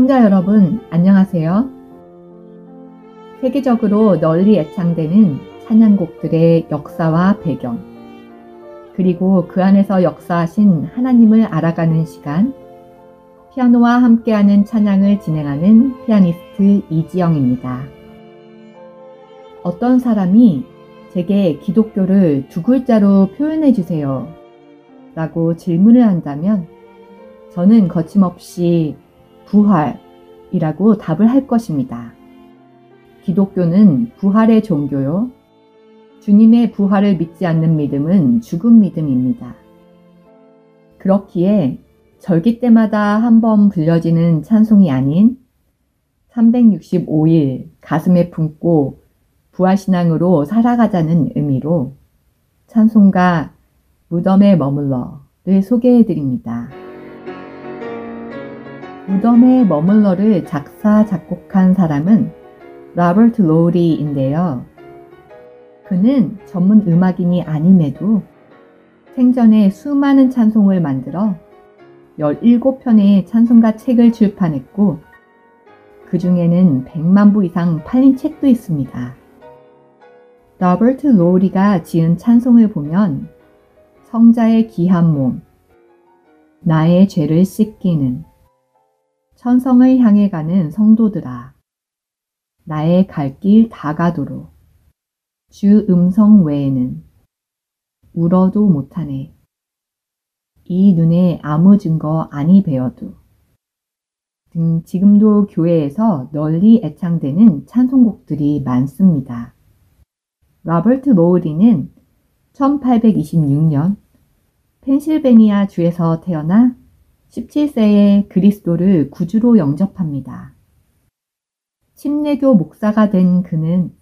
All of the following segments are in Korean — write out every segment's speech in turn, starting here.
애청자 여러분, 안녕하세요. 세계적으로 널리 애창되는 찬양곡들의 역사와 배경, 그리고 그 안에서 역사하신 하나님을 알아가는 시간, 피아노와 함께하는 찬양을 진행하는 피아니스트 이지영입니다. 어떤 사람이 제게 기독교를 두 글자로 표현해 주세요. 라고 질문을 한다면 저는 거침없이 부활이라고 답을 할 것입니다. 기독교는 부활의 종교요. 주님의 부활을 믿지 않는 믿음은 죽은 믿음입니다. 그렇기에 절기 때마다 한 번 불려지는 찬송이 아닌 365일 가슴에 품고 부활신앙으로 살아가자는 의미로 찬송가 무덤에 머물러를 소개해 드립니다. 무덤에 머물러를 작사, 작곡한 사람은 라버트 로우리인데요. 그는 전문 음악인이 아님에도 생전에 수많은 찬송을 만들어 17편의 찬송가 책을 출판했고 그 중에는 100만 부 이상 팔린 책도 있습니다. 로버트 로우리가 지은 찬송을 보면 성자의 귀한 몸, 나의 죄를 씻기는 천성을 향해 가는 성도들아, 나의 갈 길 다 가도록 주 음성 외에는 울어도 못하네. 이 눈에 아무 증거 아니 뵈어도 등 지금도 교회에서 널리 애창되는 찬송곡들이 많습니다. 로버트 로우리는 1826년 펜실베니아 주에서 태어나 17세에 그리스도를 구주로 영접합니다. 침례교 목사가 된 그는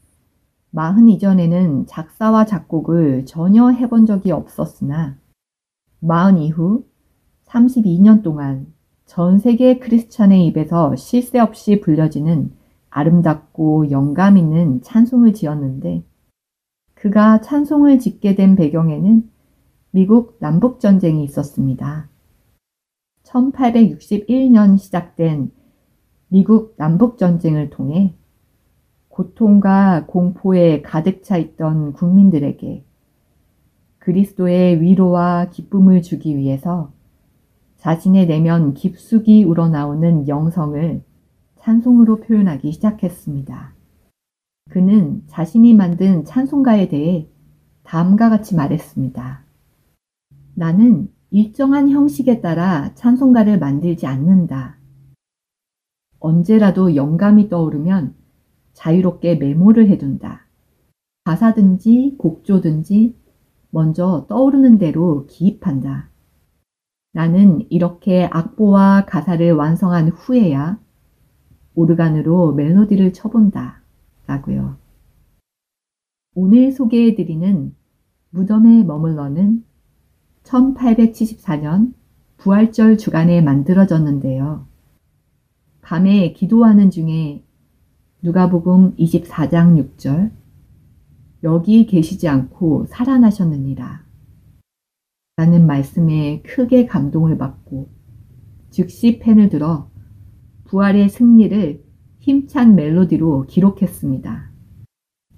마흔 이전에는 작사와 작곡을 전혀 해본 적이 없었으나 마흔 이후 32년 동안 전 세계 크리스찬의 입에서 쉴 새 없이 불려지는 아름답고 영감 있는 찬송을 지었는데 그가 찬송을 짓게 된 배경에는 미국 남북전쟁이 있었습니다. 1861년 시작된 미국 남북전쟁을 통해 고통과 공포에 가득 차 있던 국민들에게 그리스도의 위로와 기쁨을 주기 위해서 자신의 내면 깊숙이 우러나오는 영성을 찬송으로 표현하기 시작했습니다. 그는 자신이 만든 찬송가에 대해 다음과 같이 말했습니다. 나는 일정한 형식에 따라 찬송가를 만들지 않는다. 언제라도 영감이 떠오르면 자유롭게 메모를 해둔다. 가사든지 곡조든지 먼저 떠오르는 대로 기입한다. 나는 이렇게 악보와 가사를 완성한 후에야 오르간으로 멜로디를 쳐본다. 라고요. 오늘 소개해드리는 무덤에 머물러는 1874년 부활절 주간에 만들어졌는데요. 밤에 기도하는 중에 누가복음 24장 6절 여기 계시지 않고 살아나셨느니라 라는 말씀에 크게 감동을 받고 즉시 펜을 들어 부활의 승리를 힘찬 멜로디로 기록했습니다.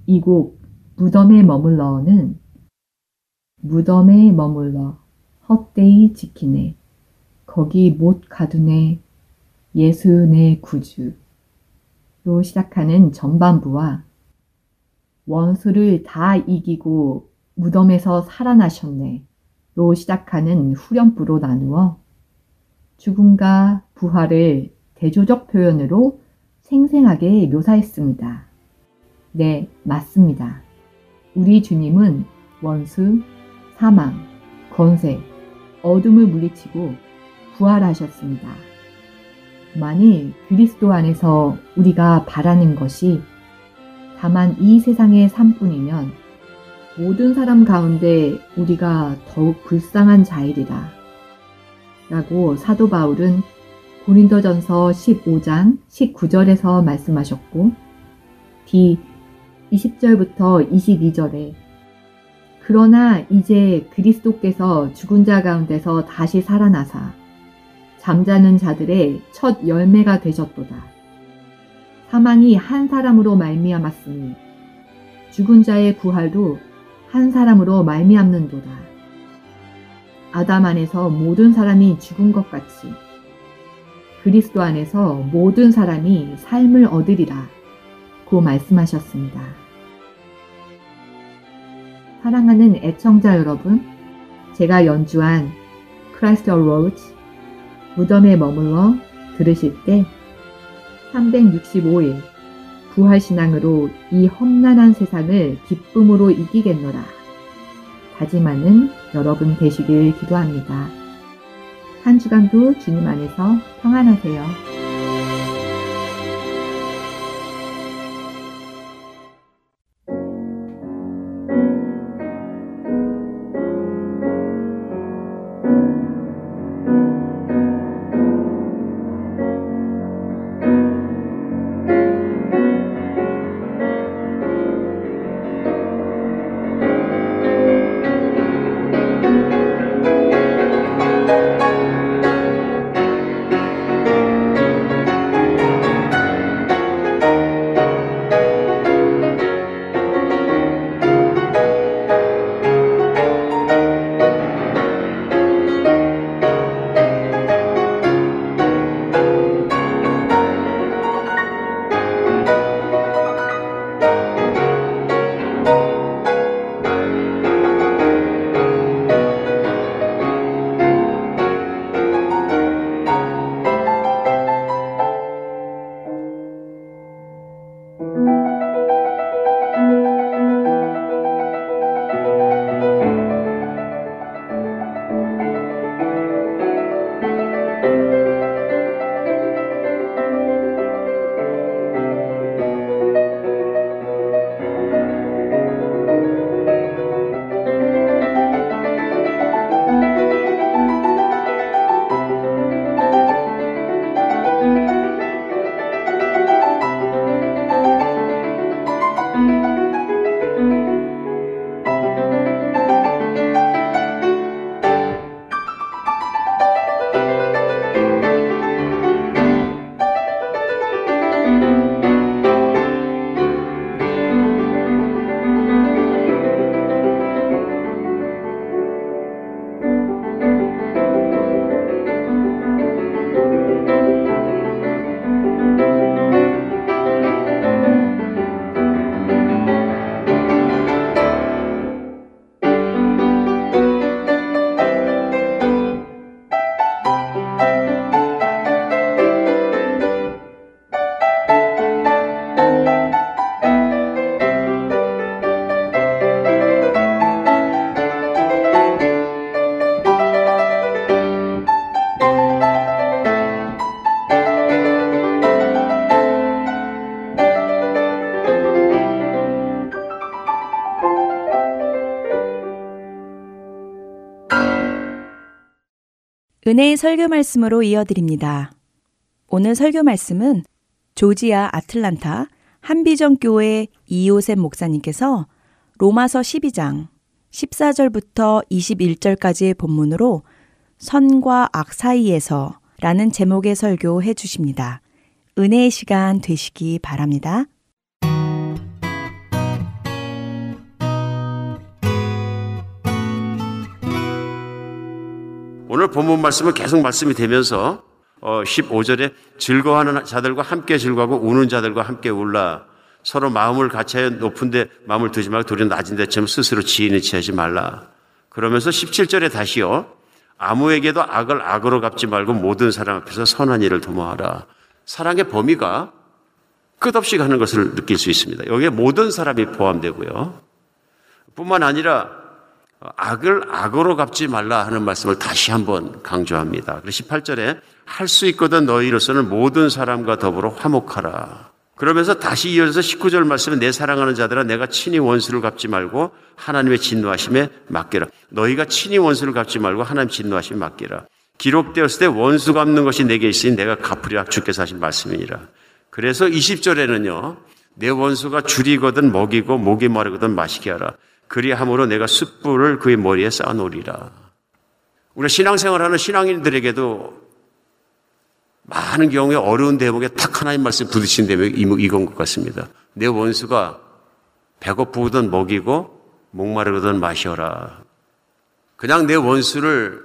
이 곡 무덤에 머물러는 무덤에 머물러 헛되이 지키네. 거기 못 가두네. 예수 내 구주로 시작하는 전반부와 원수를 다 이기고 무덤에서 살아나셨네. 로 시작하는 후렴부로 나누어 죽음과 부활을 대조적 표현으로 생생하게 묘사했습니다. 네, 맞습니다. 우리 주님은 원수, 사망, 건세, 어둠을 물리치고 부활하셨습니다. 만일 그리스도 안에서 우리가 바라는 것이 다만 이 세상의 삶뿐이면 모든 사람 가운데 우리가 더욱 불쌍한 자이리라. 라고 사도 바울은 고린도전서 15장 19절에서 말씀하셨고 뒤 20절부터 22절에 그러나 이제 그리스도께서 죽은 자 가운데서 다시 살아나사 잠자는 자들의 첫 열매가 되셨도다. 사망이 한 사람으로 말미암았으니 죽은 자의 부활도 한 사람으로 말미암는도다. 아담 안에서 모든 사람이 죽은 것 같이 그리스도 안에서 모든 사람이 삶을 얻으리라. 고 말씀하셨습니다. 사랑하는 애청자 여러분, 제가 연주한 Christ Arose 무덤에 머물러 들으실 때 365일 부활신앙으로 이 험난한 세상을 기쁨으로 이기겠노라. 다짐하는 여러분 되시길 기도합니다. 한 주간도 주님 안에서 평안하세요. 은혜의 설교 말씀으로 이어드립니다. 오늘 설교 말씀은 조지아 아틀란타 한비전 교회 이요셉 목사님께서 로마서 12장 14절부터 21절까지의 본문으로 선과 악 사이에서 라는 제목의 설교해 주십니다. 은혜의 시간 되시기 바랍니다. 오늘 본문 말씀은 계속 말씀이 되면서 15절에 즐거워하는 자들과 함께 즐거워하고 우는 자들과 함께 울라. 서로 마음을 같이하여 높은데 마음을 두지 말고 도리 낮은 데처럼 스스로 지인을 취하지 말라. 그러면서 17절에 다시요. 아무에게도 악을 악으로 갚지 말고 모든 사람 앞에서 선한 일을 도모하라. 사랑의 범위가 끝없이 가는 것을 느낄 수 있습니다. 여기에 모든 사람이 포함되고요. 뿐만 아니라 악을 악으로 갚지 말라 하는 말씀을 다시 한번 강조합니다. 18절에 할 수 있거든 너희로서는 모든 사람과 더불어 화목하라. 그러면서 다시 이어서 19절 말씀은 내 사랑하는 자들아 내가 친히 원수를 갚지 말고 하나님의 진노하심에 맡기라. 너희가 친히 원수를 갚지 말고 하나님 진노하심에 맡기라. 기록되었을 때 원수 갚는 것이 내게 있으니 내가 갚으리라 주께서 하신 말씀이니라. 그래서 20절에는요. 내 원수가 줄이거든 먹이고 목이 마르거든 마시게 하라. 그리함으로 내가 숯불을 그의 머리에 쌓아놓으리라. 우리 신앙생활하는 신앙인들에게도 많은 경우에 어려운 대목에 탁 하나님 말씀 부딪힌 대목이 이건 것 같습니다. 내 원수가 배고프거든 먹이고 목마르거든 마셔라. 그냥 내 원수를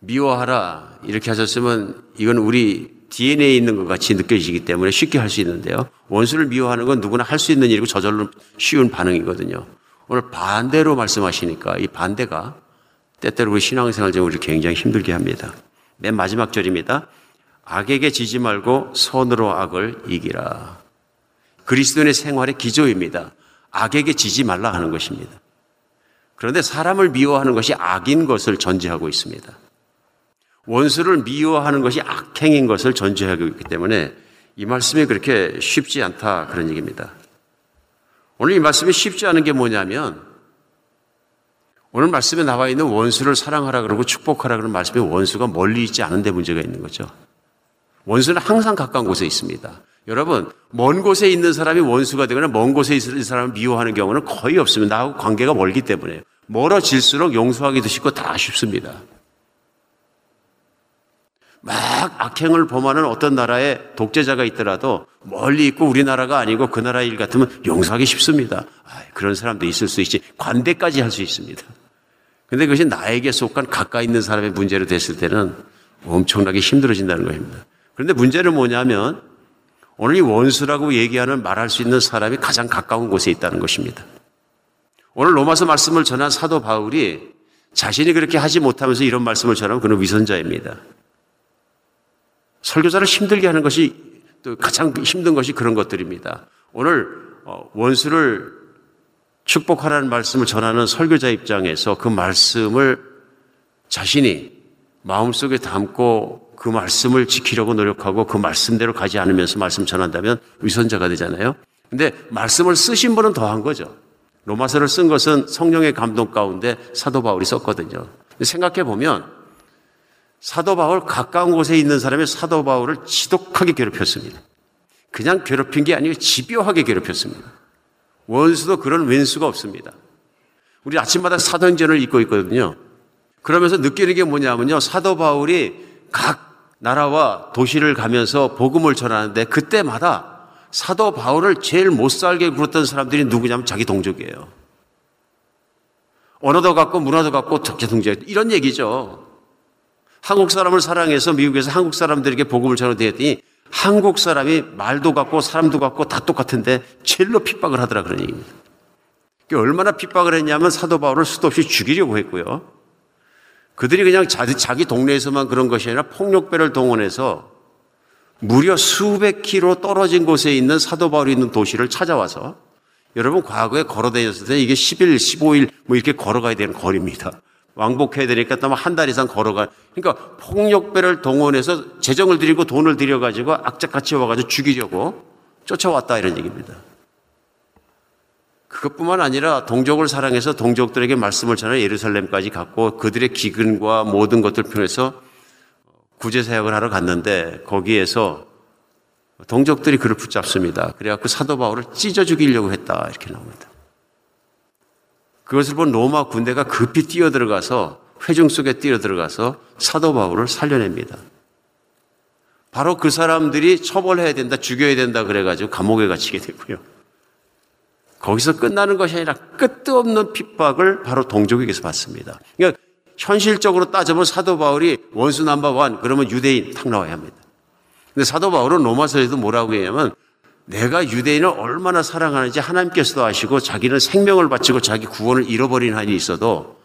미워하라 이렇게 하셨으면 이건 우리 DNA에 있는 것 같이 느껴지기 때문에 쉽게 할 수 있는데요. 원수를 미워하는 건 누구나 할 수 있는 일이고 저절로 쉬운 반응이거든요. 오늘 반대로 말씀하시니까 이 반대가 때때로 우리 신앙생활 중 우리 굉장히 힘들게 합니다. 맨 마지막 절입니다. 악에게 지지 말고 선으로 악을 이기라. 그리스도인의 생활의 기조입니다. 악에게 지지 말라 하는 것입니다. 그런데 사람을 미워하는 것이 악인 것을 전제하고 있습니다. 원수를 미워하는 것이 악행인 것을 전제하고 있기 때문에 이 말씀이 그렇게 쉽지 않다 그런 얘기입니다. 오늘 이 말씀이 쉽지 않은 게 뭐냐면 오늘 말씀에 나와 있는 원수를 사랑하라 그러고 축복하라 그런 말씀에 원수가 멀리 있지 않은데 문제가 있는 거죠. 원수는 항상 가까운 곳에 있습니다. 여러분, 먼 곳에 있는 사람이 원수가 되거나 먼 곳에 있는 사람을 미워하는 경우는 거의 없습니다. 나하고 관계가 멀기 때문에. 멀어질수록 용서하기도 쉽고 다 쉽습니다. 막 악행을 범하는 어떤 나라에 독재자가 있더라도 멀리 있고 우리나라가 아니고 그 나라 일 같으면 용서하기 쉽습니다. 아, 그런 사람도 있을 수 있지. 관대까지 할 수 있습니다. 근데 그것이 나에게 속한 가까이 있는 사람의 문제로 됐을 때는 엄청나게 힘들어진다는 것입니다. 그런데 문제는 뭐냐면 오늘 이 원수라고 얘기하는 말할 수 있는 사람이 가장 가까운 곳에 있다는 것입니다. 오늘 로마서 말씀을 전한 사도 바울이 자신이 그렇게 하지 못하면서 이런 말씀을 전하면 그는 위선자입니다. 설교자를 힘들게 하는 것이 또 가장 힘든 것이 그런 것들입니다. 오늘 어, 원수를 축복하라는 말씀을 전하는 설교자 입장에서 그 말씀을 자신이 마음속에 담고 그 말씀을 지키려고 노력하고 그 말씀대로 가지 않으면서 말씀 전한다면 위선자가 되잖아요. 근데 말씀을 쓰신 분은 더한 거죠. 로마서를 쓴 것은 성령의 감동 가운데 사도 바울이 썼거든요. 생각해 보면 사도 바울 가까운 곳에 있는 사람이 사도 바울을 지독하게 괴롭혔습니다. 그냥 괴롭힌 게 아니고 집요하게 괴롭혔습니다. 원수도 그런 왼수가 없습니다. 우리 아침마다 사도행전을 읽고 있거든요. 그러면서 느끼는 게 뭐냐면요. 사도 바울이 각 나라와 도시를 가면서 복음을 전하는데 그때마다 사도 바울을 제일 못 살게 굴었던 사람들이 누구냐면 자기 동족이에요. 언어도 같고 문화도 같고 적재 동족 이런 얘기죠. 한국 사람을 사랑해서 미국에서 한국 사람들에게 복음을 전해드렸더니 한국 사람이 말도 같고 사람도 같고 다 똑같은데 제일로 핍박을 하더라 그런 얘기입니다. 얼마나 핍박을 했냐면 사도 바울을 수도 없이 죽이려고 했고요. 그들이 그냥 자기, 동네에서만 그런 것이 아니라 폭력배를 동원해서 무려 수백 킬로 떨어진 곳에 있는 사도 바울이 있는 도시를 찾아와서 여러분 과거에 걸어 다녔을 때 이게 10일, 15일 뭐 이렇게 걸어가야 되는 거리입니다. 왕복해야 되니까 또 한 달 이상 걸어가. 그러니까 폭력배를 동원해서 재정을 들이고 돈을 들여가지고 악착같이 와가지고 죽이려고 쫓아왔다 이런 얘기입니다. 그것뿐만 아니라 동족을 사랑해서 동족들에게 말씀을 전해 예루살렘까지 갔고 그들의 기근과 모든 것들 통해서 구제 사역을 하러 갔는데 거기에서 동족들이 그를 붙잡습니다. 그래갖고 사도 바울을 찢어 죽이려고 했다 이렇게 나옵니다. 그것을 본 로마 군대가 급히 뛰어들어가서 회중 속에 뛰어들어가서 사도 바울을 살려냅니다. 바로 그 사람들이 처벌해야 된다, 죽여야 된다 그래가지고 감옥에 갇히게 되고요. 거기서 끝나는 것이 아니라 끝도 없는 핍박을 바로 동족에게서 받습니다. 그러니까 현실적으로 따져보면 사도 바울이 원수 남바 원 그러면 유대인 탁 나와야 합니다. 근데 사도 바울은 로마서에도 뭐라고 얘기하면 내가 유대인을 얼마나 사랑하는지 하나님께서도 아시고 자기는 생명을 바치고 자기 구원을 잃어버린 한이 있어도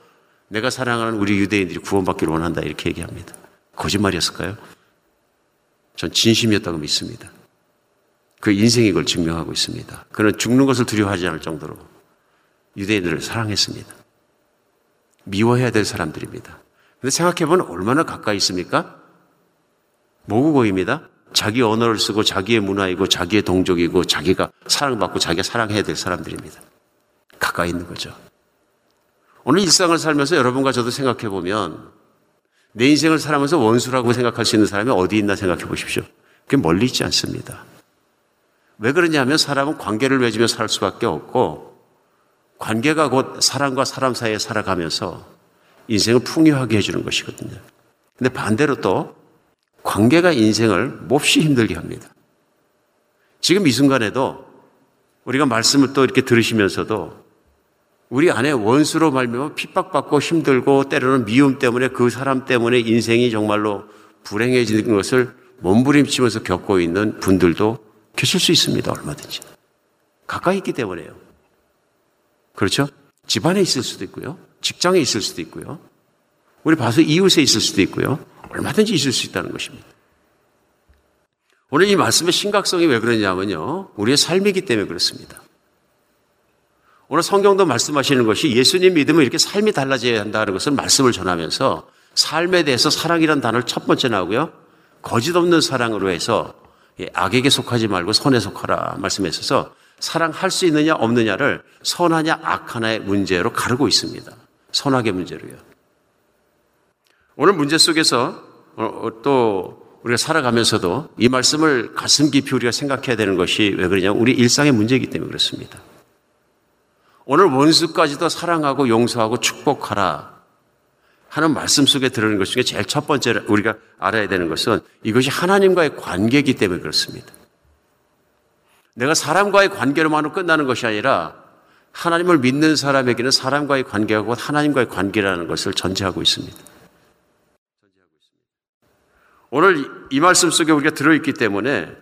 내가 사랑하는 우리 유대인들이 구원받기를 원한다 이렇게 얘기합니다. 거짓말이었을까요? 전 진심이었다고 믿습니다. 그 인생이 그걸 증명하고 있습니다. 그는 죽는 것을 두려워하지 않을 정도로 유대인들을 사랑했습니다. 미워해야 될 사람들입니다. 근데 생각해보면 얼마나 가까이 있습니까? 모국어입니다. 자기 언어를 쓰고 자기의 문화이고 자기의 동족이고 자기가 사랑받고 자기가 사랑해야 될 사람들입니다. 가까이 있는 거죠. 오늘 일상을 살면서 여러분과 저도 생각해 보면 내 인생을 살아면서 원수라고 생각할 수 있는 사람이 어디 있나 생각해 보십시오. 그게 멀리 있지 않습니다. 왜 그러냐면 사람은 관계를 맺으며 살 수밖에 없고 관계가 곧 사람과 사람 사이에 살아가면서 인생을 풍요하게 해주는 것이거든요. 근데 반대로 또 관계가 인생을 몹시 힘들게 합니다. 지금 이 순간에도 우리가 말씀을 또 이렇게 들으시면서도 우리 안에 원수로 말미암아 핍박받고 힘들고 때로는 미움 때문에 그 사람 때문에 인생이 정말로 불행해지는 것을 몸부림치면서 겪고 있는 분들도 계실 수 있습니다. 얼마든지. 가까이 있기 때문에요. 그렇죠? 집안에 있을 수도 있고요. 직장에 있을 수도 있고요. 우리 봐서 이웃에 있을 수도 있고요. 얼마든지 있을 수 있다는 것입니다. 오늘 이 말씀의 심각성이 왜 그러냐면요. 우리의 삶이기 때문에 그렇습니다. 오늘 성경도 말씀하시는 것이 예수님 믿으면 이렇게 삶이 달라져야 한다는 것을 말씀을 전하면서 삶에 대해서 사랑이라는 단어를 첫 번째 나오고요. 거짓 없는 사랑으로 해서 악에게 속하지 말고 선에 속하라 말씀했어서 사랑할 수 있느냐 없느냐를 선하냐 악하냐의 문제로 가르고 있습니다. 선악의 문제로요. 오늘 문제 속에서 어, 어, 또 우리가 살아가면서도 이 말씀을 가슴 깊이 우리가 생각해야 되는 것이 왜 그러냐면 우리 일상의 문제이기 때문에 그렇습니다. 오늘 원수까지도 사랑하고 용서하고 축복하라 하는 말씀 속에 들어있는 것 중에 제일 첫 번째 우리가 알아야 되는 것은 이것이 하나님과의 관계이기 때문에 그렇습니다. 내가 사람과의 관계로만 끝나는 것이 아니라 하나님을 믿는 사람에게는 사람과의 관계가 곧 하나님과의 관계라는 것을 전제하고 있습니다. 오늘 이 말씀 속에 우리가 들어있기 때문에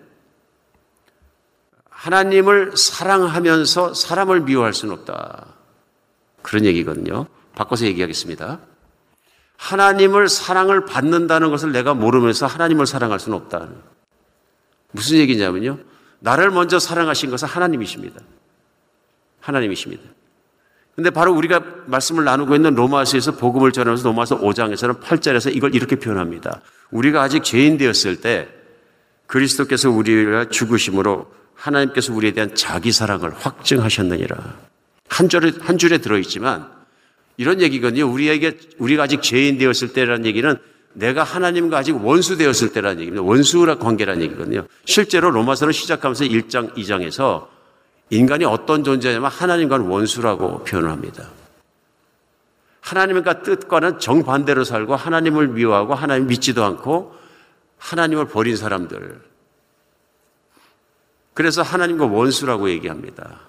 하나님을 사랑하면서 사람을 미워할 수는 없다. 그런 얘기거든요. 바꿔서 얘기하겠습니다. 하나님을 사랑을 받는다는 것을 내가 모르면서 하나님을 사랑할 수는 없다. 무슨 얘기냐면요. 나를 먼저 사랑하신 것은 하나님이십니다. 하나님이십니다. 근데 바로 우리가 말씀을 나누고 있는 로마서에서 복음을 전하면서 로마서 5장에서는 8절에서 이걸 이렇게 표현합니다. 우리가 아직 죄인 되었을 때 그리스도께서 우리를 죽으심으로 하나님께서 우리에 대한 자기 사랑을 확증하셨느니라. 한 줄에, 한 줄에 들어있지만 이런 얘기거든요. 우리에게, 우리가 아직 죄인 되었을 때라는 얘기는 내가 하나님과 아직 원수 되었을 때라는 얘기입니다. 원수라 관계라는 얘기거든요. 실제로 로마서를 시작하면서 1장, 2장에서 인간이 어떤 존재냐면 하나님과는 원수라고 표현을 합니다. 하나님과 뜻과는 정반대로 살고 하나님을 미워하고 하나님 믿지도 않고 하나님을 버린 사람들. 그래서 하나님과 원수라고 얘기합니다.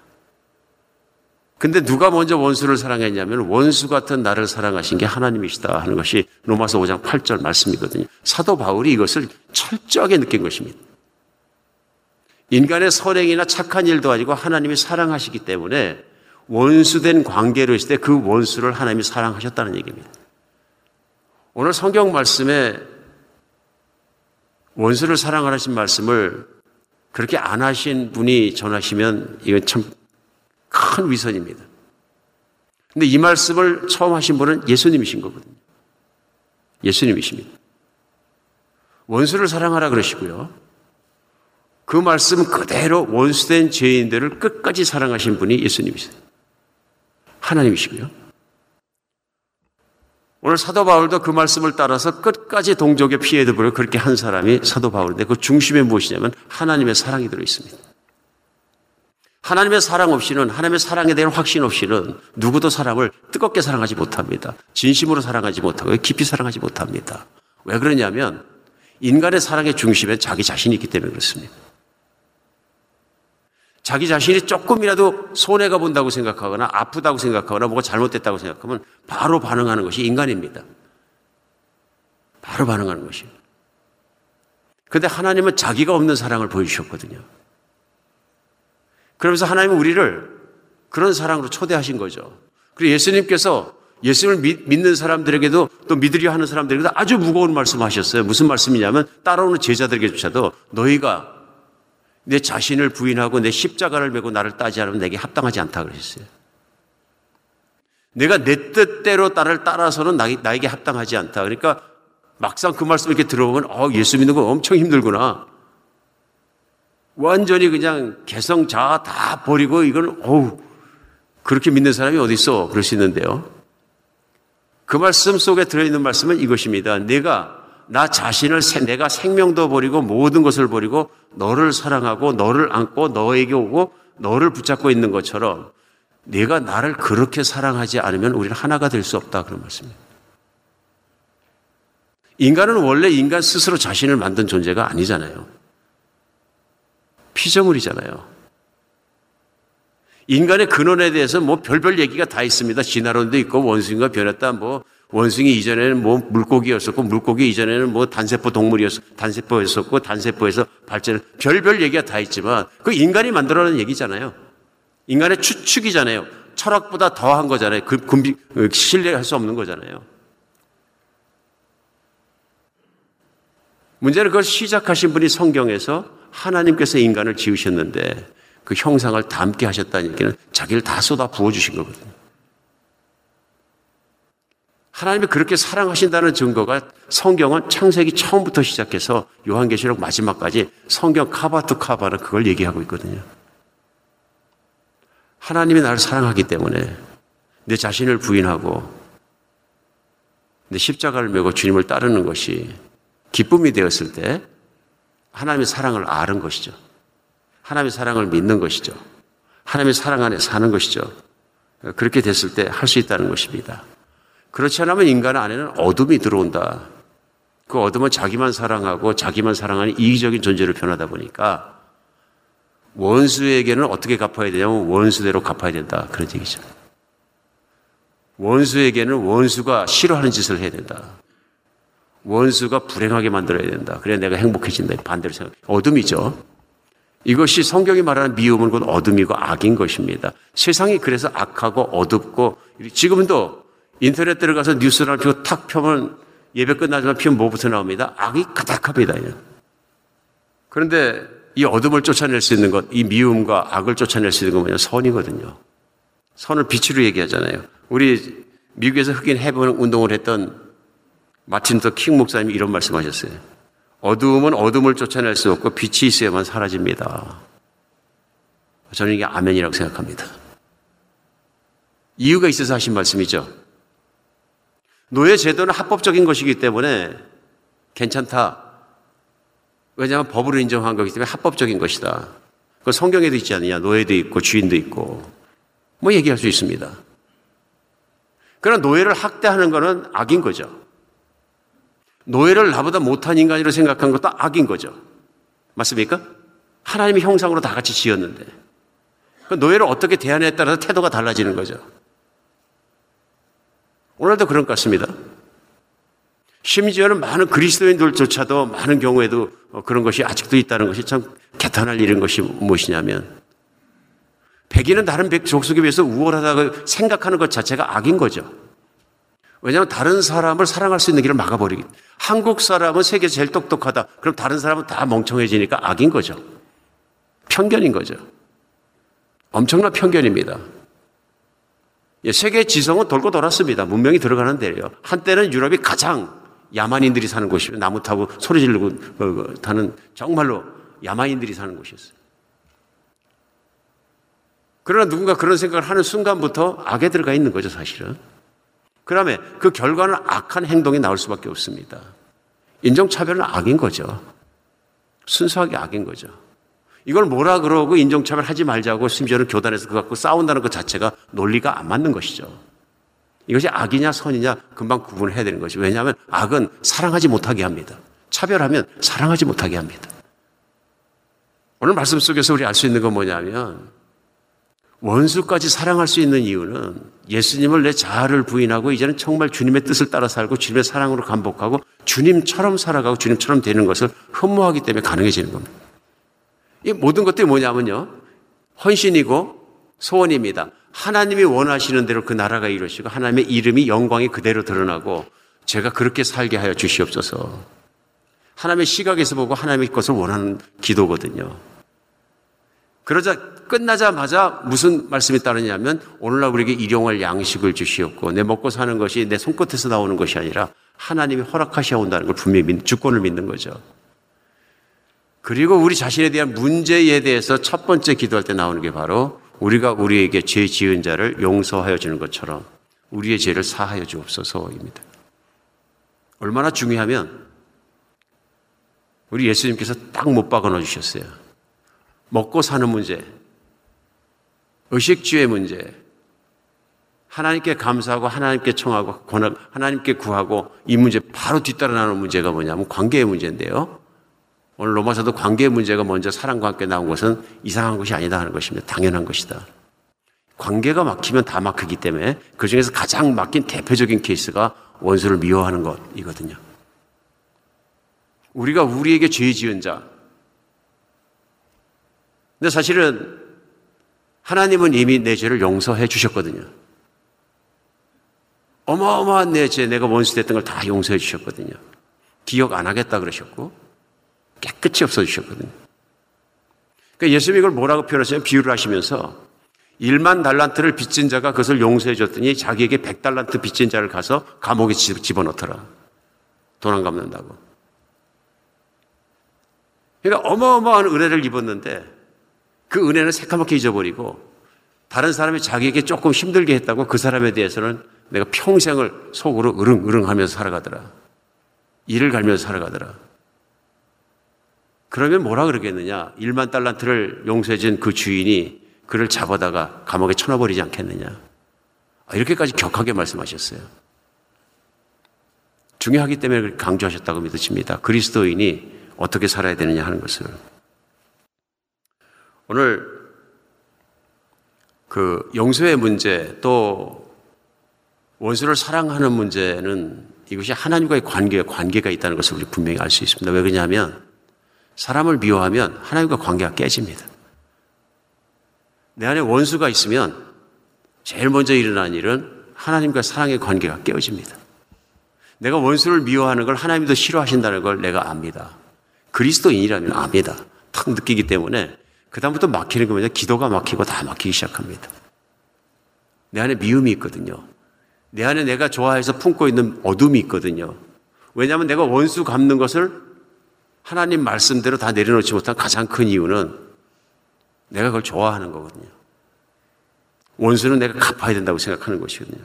근데 누가 먼저 원수를 사랑했냐면 원수 같은 나를 사랑하신 게 하나님이시다 하는 것이 로마서 5장 8절 말씀이거든요. 사도 바울이 이것을 철저하게 느낀 것입니다. 인간의 선행이나 착한 일도 아니고 하나님이 사랑하시기 때문에 원수된 관계로 있을 때 그 원수를 하나님이 사랑하셨다는 얘기입니다. 오늘 성경 말씀에 원수를 사랑하신 말씀을 그렇게 안 하신 분이 전하시면 이건 참 큰 위선입니다. 근데 이 말씀을 처음 하신 분은 예수님이신 거거든요. 예수님이십니다. 원수를 사랑하라 그러시고요. 그 말씀 그대로 원수된 죄인들을 끝까지 사랑하신 분이 예수님이세요. 하나님이시고요. 오늘 사도 바울도 그 말씀을 따라서 끝까지 동족의 피해도 보려 그렇게 한 사람이 사도 바울인데 그 중심에 무엇이냐면 하나님의 사랑이 들어 있습니다. 하나님의 사랑 없이는 하나님의 사랑에 대한 확신 없이는 누구도 사람을 뜨겁게 사랑하지 못합니다. 진심으로 사랑하지 못하고 깊이 사랑하지 못합니다. 왜 그러냐면 인간의 사랑의 중심에 자기 자신이 있기 때문에 그렇습니다. 자기 자신이 조금이라도 손해가 본다고 생각하거나 아프다고 생각하거나 뭐가 잘못됐다고 생각하면 바로 반응하는 것이 인간입니다. 바로 반응하는 것이에요. 근데 하나님은 자기가 없는 사랑을 보여주셨거든요. 그러면서 하나님은 우리를 그런 사랑으로 초대하신 거죠. 그리고 예수님께서 예수님을 믿 는 사람들에게도 또 믿으려 하는 사람들에게도 아주 무거운 말씀 하셨어요. 무슨 말씀이냐면 따라오는 제자들에게조차도 너희가 내 자신을 부인하고 내 십자가를 메고 나를 따지 않으면 내게 합당하지 않다 그러셨어요. 내가 내 뜻대로 나를 따라서는 나 에게 합당하지 않다. 그러니까 막상 그 말씀 이렇게 들어보면 어, 예수 믿는 거 엄청 힘들구나. 완전히 그냥 개성 자아 다 버리고 이건 어우 그렇게 믿는 사람이 어디 있어? 그럴 수 있는데요. 그 말씀 속에 들어있는 말씀은 이것입니다. 내가 나 자신을 내가 생명도 버리고 모든 것을 버리고 너를 사랑하고 너를 안고 너에게 오고 너를 붙잡고 있는 것처럼 내가 나를 그렇게 사랑하지 않으면 우리는 하나가 될 수 없다 그런 말씀입니다. 인간은 원래 인간 스스로 자신을 만든 존재가 아니잖아요. 피조물이잖아요. 인간의 근원에 대해서 뭐 별별 얘기가 다 있습니다. 진화론도 있고 원숭이가 변했다. 뭐 원숭이 이전에는 뭐 물고기였었고 물고기 이전에는 뭐 단세포 동물이었 단세포였었고 단세포에서 발전 별별 얘기가 다 있지만 그 인간이 만들어낸 얘기잖아요. 인간의 추측이잖아요. 철학보다 더한 거잖아요. 그 금비 신뢰할 수 없는 거잖아요. 문제는 그걸 시작하신 분이 성경에서 하나님께서 인간을 지으셨는데 그 형상을 닮게 하셨다는 얘기는 자기를 다 쏟아 부어 주신 거거든요. 하나님이 그렇게 사랑하신다는 증거가 성경은 창세기 처음부터 시작해서 요한계시록 마지막까지 성경 cover to cover는 그걸 얘기하고 있거든요. 하나님이 나를 사랑하기 때문에 내 자신을 부인하고 내 십자가를 메고 주님을 따르는 것이 기쁨이 되었을 때 하나님의 사랑을 아는 것이죠. 하나님의 사랑을 믿는 것이죠. 하나님의 사랑 안에 사는 것이죠. 그렇게 됐을 때 할 수 있다는 것입니다. 그렇지 않으면 인간 안에는 어둠이 들어온다. 그 어둠은 자기만 사랑하고 자기만 사랑하는 이기적인 존재로 변하다 보니까 원수에게는 어떻게 갚아야 되냐면 원수대로 갚아야 된다. 그런 얘기죠. 원수에게는 원수가 싫어하는 짓을 해야 된다. 원수가 불행하게 만들어야 된다. 그래 내가 행복해진다. 반대로 생각. 어둠이죠. 이것이 성경이 말하는 미움은 곧 어둠이고 악인 것입니다. 세상이 그래서 악하고 어둡고 지금도 인터넷 들어가서 뉴스를 펴고 탁 펴면 예배 끝나지만 피면 뭐부터 나옵니다? 악이 가득합니다. 그런데 이 어둠을 쫓아낼 수 있는 것, 이 미움과 악을 쫓아낼 수 있는 건 뭐냐? 선이거든요. 선을 빛으로 얘기하잖아요. 우리 미국에서 흑인 해본 운동을 했던 마틴 더킹 목사님이 이런 말씀하셨어요. 어두움은 어둠을 쫓아낼 수 없고 빛이 있어야만 사라집니다. 저는 이게 아멘이라고 생각합니다. 이유가 있어서 하신 말씀이죠. 노예 제도는 합법적인 것이기 때문에 괜찮다. 왜냐하면 법으로 인정한 거기 때문에 합법적인 것이다. 그 성경에도 있지 않느냐. 노예도 있고 주인도 있고. 뭐 얘기할 수 있습니다. 그러나 노예를 학대하는 것은 악인 거죠. 노예를 나보다 못한 인간이라고 생각한 것도 악인 거죠. 맞습니까? 하나님의 형상으로 다 같이 지었는데. 그 노예를 어떻게 대하냐에 따라서 태도가 달라지는 거죠. 오늘도 그런 것 같습니다. 심지어는 많은 그리스도인들조차도 많은 경우에도 그런 것이 아직도 있다는 것이 참 개탄할 일인 것이 무엇이냐면 백인은 다른 백 족속에 비해서 우월하다고 생각하는 것 자체가 악인 거죠. 왜냐하면 다른 사람을 사랑할 수 있는 길을 막아버리기. 한국 사람은 세계 제일 똑똑하다. 그럼 다른 사람은 다 멍청해지니까 악인 거죠. 편견인 거죠. 엄청난 편견입니다. 예, 세계 지성은 돌고 돌았습니다. 문명이 들어가는 데요. 한때는 유럽이 가장 야만인들이 사는 곳이고 나무 타고 소리 지르고 타는 정말로 야만인들이 사는 곳이었어요. 그러나 누군가 그런 생각을 하는 순간부터 악에 들어가 있는 거죠, 사실은. 그다음에 그 결과는 악한 행동이 나올 수밖에 없습니다. 인종차별은 악인 거죠. 순수하게 악인 거죠. 이걸 뭐라 그러고 인종차별 하지 말자고 심지어는 교단에서 그거 갖고 싸운다는 것 자체가 논리가 안 맞는 것이죠. 이것이 악이냐 선이냐 금방 구분을 해야 되는 것이 왜냐하면 악은 사랑하지 못하게 합니다. 차별하면 사랑하지 못하게 합니다. 오늘 말씀 속에서 우리 알 수 있는 건 뭐냐면 원수까지 사랑할 수 있는 이유는 예수님을 내 자아를 부인하고 이제는 정말 주님의 뜻을 따라 살고 주님의 사랑으로 감복하고 주님처럼 살아가고 주님처럼 되는 것을 흠모하기 때문에 가능해지는 겁니다. 이 모든 것들이 뭐냐면요. 헌신이고 소원입니다. 하나님이 원하시는 대로 그 나라가 이루어지고 하나님의 이름이 영광이 그대로 드러나고 제가 그렇게 살게 하여 주시옵소서. 하나님의 시각에서 보고 하나님의 것을 원하는 기도거든요. 그러자 끝나자마자 무슨 말씀이 따르냐면 오늘날 우리에게 일용할 양식을 주시옵고 내 먹고 사는 것이 내 손끝에서 나오는 것이 아니라 하나님이 허락하셔 온다는 걸 분명히 믿, 주권을 믿는 거죠. 그리고 우리 자신에 대한 문제에 대해서 첫 번째 기도할 때 나오는 게 바로 우리가 우리에게 죄 지은 자를 용서하여 주는 것처럼 우리의 죄를 사하여 주옵소서입니다. 얼마나 중요하면 우리 예수님께서 딱 못 박아 넣어 주셨어요. 먹고 사는 문제, 의식주의 문제, 하나님께 감사하고 하나님께 청하고 하나님께 구하고 이 문제 바로 뒤따라 나오는 문제가 뭐냐면 관계의 문제인데요. 오늘 로마서도 관계의 문제가 먼저 사랑과 함께 나온 것은 이상한 것이 아니다 하는 것입니다. 당연한 것이다. 관계가 막히면 다 막히기 때문에 그 중에서 가장 막힌 대표적인 케이스가 원수를 미워하는 것이거든요. 우리가 우리에게 죄 지은 자. 근데 사실은 하나님은 이미 내 죄를 용서해 주셨거든요. 어마어마한 내 죄, 내가 원수 됐던 걸 다 용서해 주셨거든요. 기억 안 하겠다 그러셨고, 깨끗이 없어주셨거든요. 그러니까 예수님이 이걸 뭐라고 표현하시냐면 비유를 하시면서 1만 달란트를 빚진 자가 그것을 용서해 줬더니 자기에게 100달란트 빚진 자를 가서 감옥에 집어넣더라. 돈 안 갚는다고. 그러니까 어마어마한 은혜를 입었는데 그 은혜는 새까맣게 잊어버리고 다른 사람이 자기에게 조금 힘들게 했다고 그 사람에 대해서는 내가 평생을 속으로 으릉으릉 하면서 살아가더라. 일을 갈면서 살아가더라. 그러면 뭐라 그러겠느냐? 1만 달란트를 용서해준 그 주인이 그를 잡아다가 감옥에 쳐넣어버리지 않겠느냐? 아, 이렇게까지 격하게 말씀하셨어요. 중요하기 때문에 강조하셨다고 믿어집니다. 그리스도인이 어떻게 살아야 되느냐 하는 것을. 오늘 그 용서의 문제 또 원수를 사랑하는 문제는 이것이 하나님과의 관계, 관계가 있다는 것을 우리 분명히 알 수 있습니다. 왜 그러냐면 사람을 미워하면 하나님과 관계가 깨집니다. 내 안에 원수가 있으면 제일 먼저 일어난 일은 하나님과 사랑의 관계가 깨어집니다. 내가 원수를 미워하는 걸 하나님도 싫어하신다는 걸 내가 압니다. 그리스도인이라면 압니다. 탁 느끼기 때문에 그다음부터 막히는 거 뭐냐? 기도가 막히고 다 막히기 시작합니다. 내 안에 미움이 있거든요. 내 안에 내가 좋아해서 품고 있는 어둠이 있거든요. 왜냐하면 내가 원수 갚는 것을 하나님 말씀대로 다 내려놓지 못한 가장 큰 이유는 내가 그걸 좋아하는 거거든요. 원수는 내가 갚아야 된다고 생각하는 것이거든요.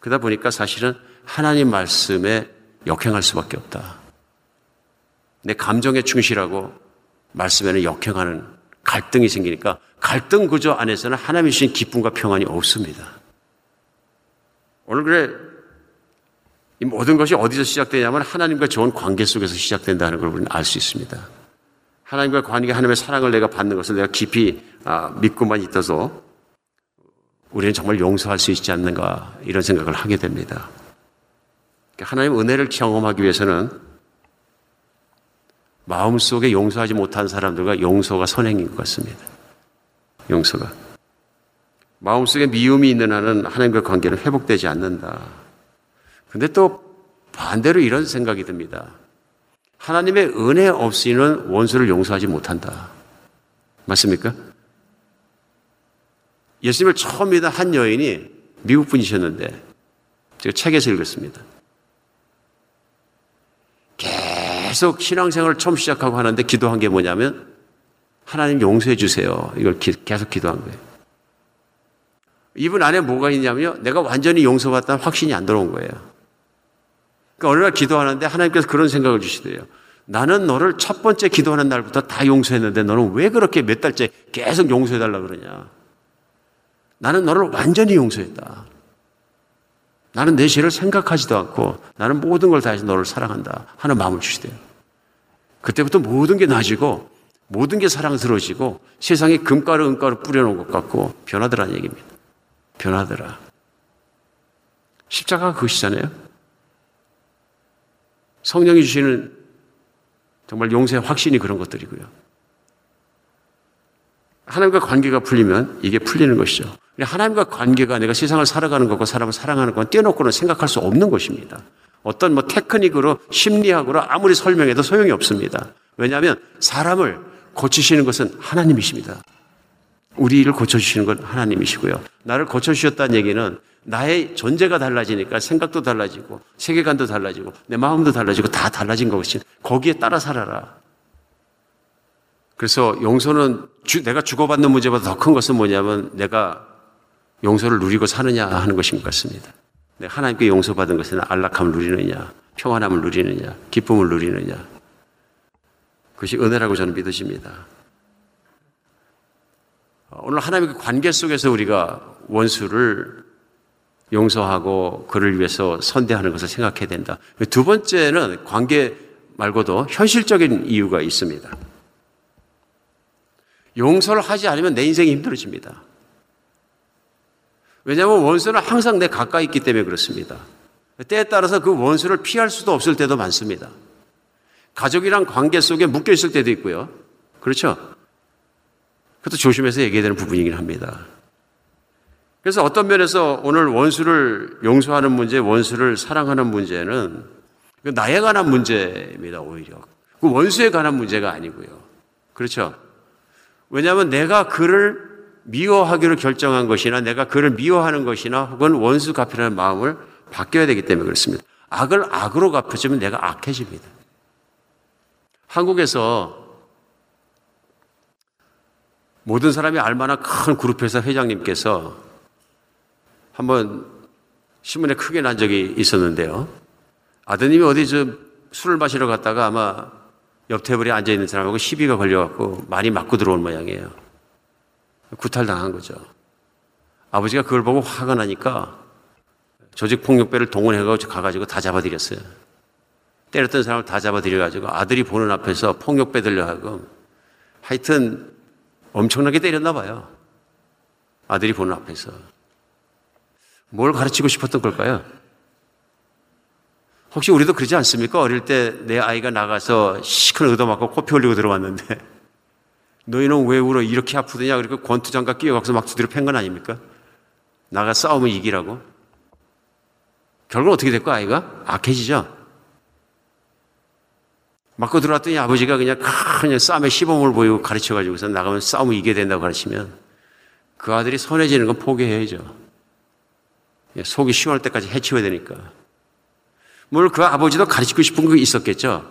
그러다 보니까 사실은 하나님 말씀에 역행할 수밖에 없다. 내 감정에 충실하고 말씀에는 역행하는 갈등이 생기니까 갈등 구조 안에서는 하나님이 주신 기쁨과 평안이 없습니다. 오늘 그래 이 모든 것이 어디서 시작되냐면 하나님과 좋은 관계 속에서 시작된다는 걸 우리는 알 수 있습니다. 하나님과 관계, 하나님의 사랑을 내가 받는 것을 내가 깊이 아, 믿고만 있어서 우리는 정말 용서할 수 있지 않는가 이런 생각을 하게 됩니다. 그러니까 하나님 은혜를 경험하기 위해서는 마음속에 용서하지 못한 사람들과 용서가 선행인 것 같습니다. 용서가. 마음속에 미움이 있는 한은 하나님과 관계는 회복되지 않는다. 근데 또 반대로 이런 생각이 듭니다. 하나님의 은혜 없이는 원수를 용서하지 못한다. 맞습니까? 예수님을 처음 믿은 한 여인이 미국 분이셨는데 제가 책에서 읽었습니다. 계속 신앙생활을 처음 시작하고 하는데 기도한 게 뭐냐면 하나님 용서해 주세요. 이걸 기, 계속 기도한 거예요. 이분 안에 뭐가 있냐면요. 내가 완전히 용서받다는 확신이 안 들어온 거예요. 그러니까 어느 날 기도하는데 하나님께서 그런 생각을 주시대요. 나는 너를 첫 번째 기도하는 날부터 다 용서했는데 너는 왜 그렇게 몇 달째 계속 용서해달라 그러냐. 나는 너를 완전히 용서했다. 나는 내 죄를 생각하지도 않고 나는 모든 걸 다해서 너를 사랑한다 하는 마음을 주시대요. 그때부터 모든 게 나아지고 모든 게 사랑스러워지고 세상에 금가루 은가루 뿌려놓은 것 같고 변하더라는 얘기입니다. 변하더라. 십자가가 그것이잖아요. 성령이 주시는 정말 용서의 확신이 그런 것들이고요. 하나님과 관계가 풀리면 이게 풀리는 것이죠. 하나님과 관계가 내가 세상을 살아가는 것과 사람을 사랑하는 건 떼놓고는 생각할 수 없는 것입니다. 어떤 뭐 테크닉으로 심리학으로 아무리 설명해도 소용이 없습니다. 왜냐하면 사람을 고치시는 것은 하나님이십니다. 우리를 고쳐주시는 건 하나님이시고요. 나를 고쳐주셨다는 얘기는 나의 존재가 달라지니까 생각도 달라지고 세계관도 달라지고 내 마음도 달라지고 다 달라진 것이 거기에 따라 살아라. 그래서 용서는 주, 내가 주고받는 문제보다 더 큰 것은 뭐냐면 내가 용서를 누리고 사느냐 하는 것인 것 같습니다. 내가 하나님께 용서받은 것은 안락함을 누리느냐, 평안함을 누리느냐, 기쁨을 누리느냐. 그것이 은혜라고 저는 믿으십니다. 오늘 하나님의 관계 속에서 우리가 원수를 용서하고 그를 위해서 선대하는 것을 생각해야 된다. 두 번째는 관계 말고도 현실적인 이유가 있습니다. 용서를 하지 않으면 내 인생이 힘들어집니다. 왜냐하면 원수는 항상 내 가까이 있기 때문에 그렇습니다. 때에 따라서 그 원수를 피할 수도 없을 때도 많습니다. 가족이랑 관계 속에 묶여 있을 때도 있고요. 그렇죠? 그것도 조심해서 얘기해야 되는 부분이긴 합니다. 그래서 어떤 면에서 오늘 원수를 용서하는 문제, 원수를 사랑하는 문제는 그 나에 관한 문제입니다, 오히려. 그 원수에 관한 문제가 아니고요. 그렇죠? 왜냐하면 내가 그를 미워하기로 결정한 것이나 내가 그를 미워하는 것이나 혹은 원수 갚이라는 마음을 바뀌어야 되기 때문에 그렇습니다. 악을 악으로 갚아주면 내가 악해집니다. 한국에서 모든 사람이 알만한 큰 그룹 회사 회장님께서 한번 신문에 크게 난 적이 있었는데요. 아드님이 어디 좀 술을 마시러 갔다가 아마 옆 테이블에 앉아 있는 사람하고 시비가 걸려갖고 많이 맞고 들어온 모양이에요. 구탈당한 거죠. 아버지가 그걸 보고 화가 나니까 조직폭력배를 동원해가지고 가가지고 다 잡아들였어요. 때렸던 사람을 다 잡아들여가지고 아들이 보는 앞에서 폭력배 들려 하고 하여튼 엄청나게 때렸나 봐요. 아들이 보는 앞에서. 뭘 가르치고 싶었던 걸까요? 혹시 우리도 그러지 않습니까? 어릴 때 내 아이가 나가서 시큰 얻어맞고 코피 흘리고 들어왔는데 너희는 왜 울어? 이렇게 아프더냐? 그리고 권투장갑 끼워갖고서 막 두드려 팬 건 아닙니까? 나가 싸우면 이기라고. 결국 어떻게 될까, 아이가? 악해지죠? 맞고 들어왔더니 아버지가 그냥 그냥 싸움에 시범을 보이고 가르쳐가지고서 나가면 싸움을 이겨야 된다고 가르치면 그 아들이 선해지는 건 포기해야죠. 예, 속이 시원할 때까지 해치워야 되니까. 물론 그 아버지도 가르치고 싶은 게 있었겠죠.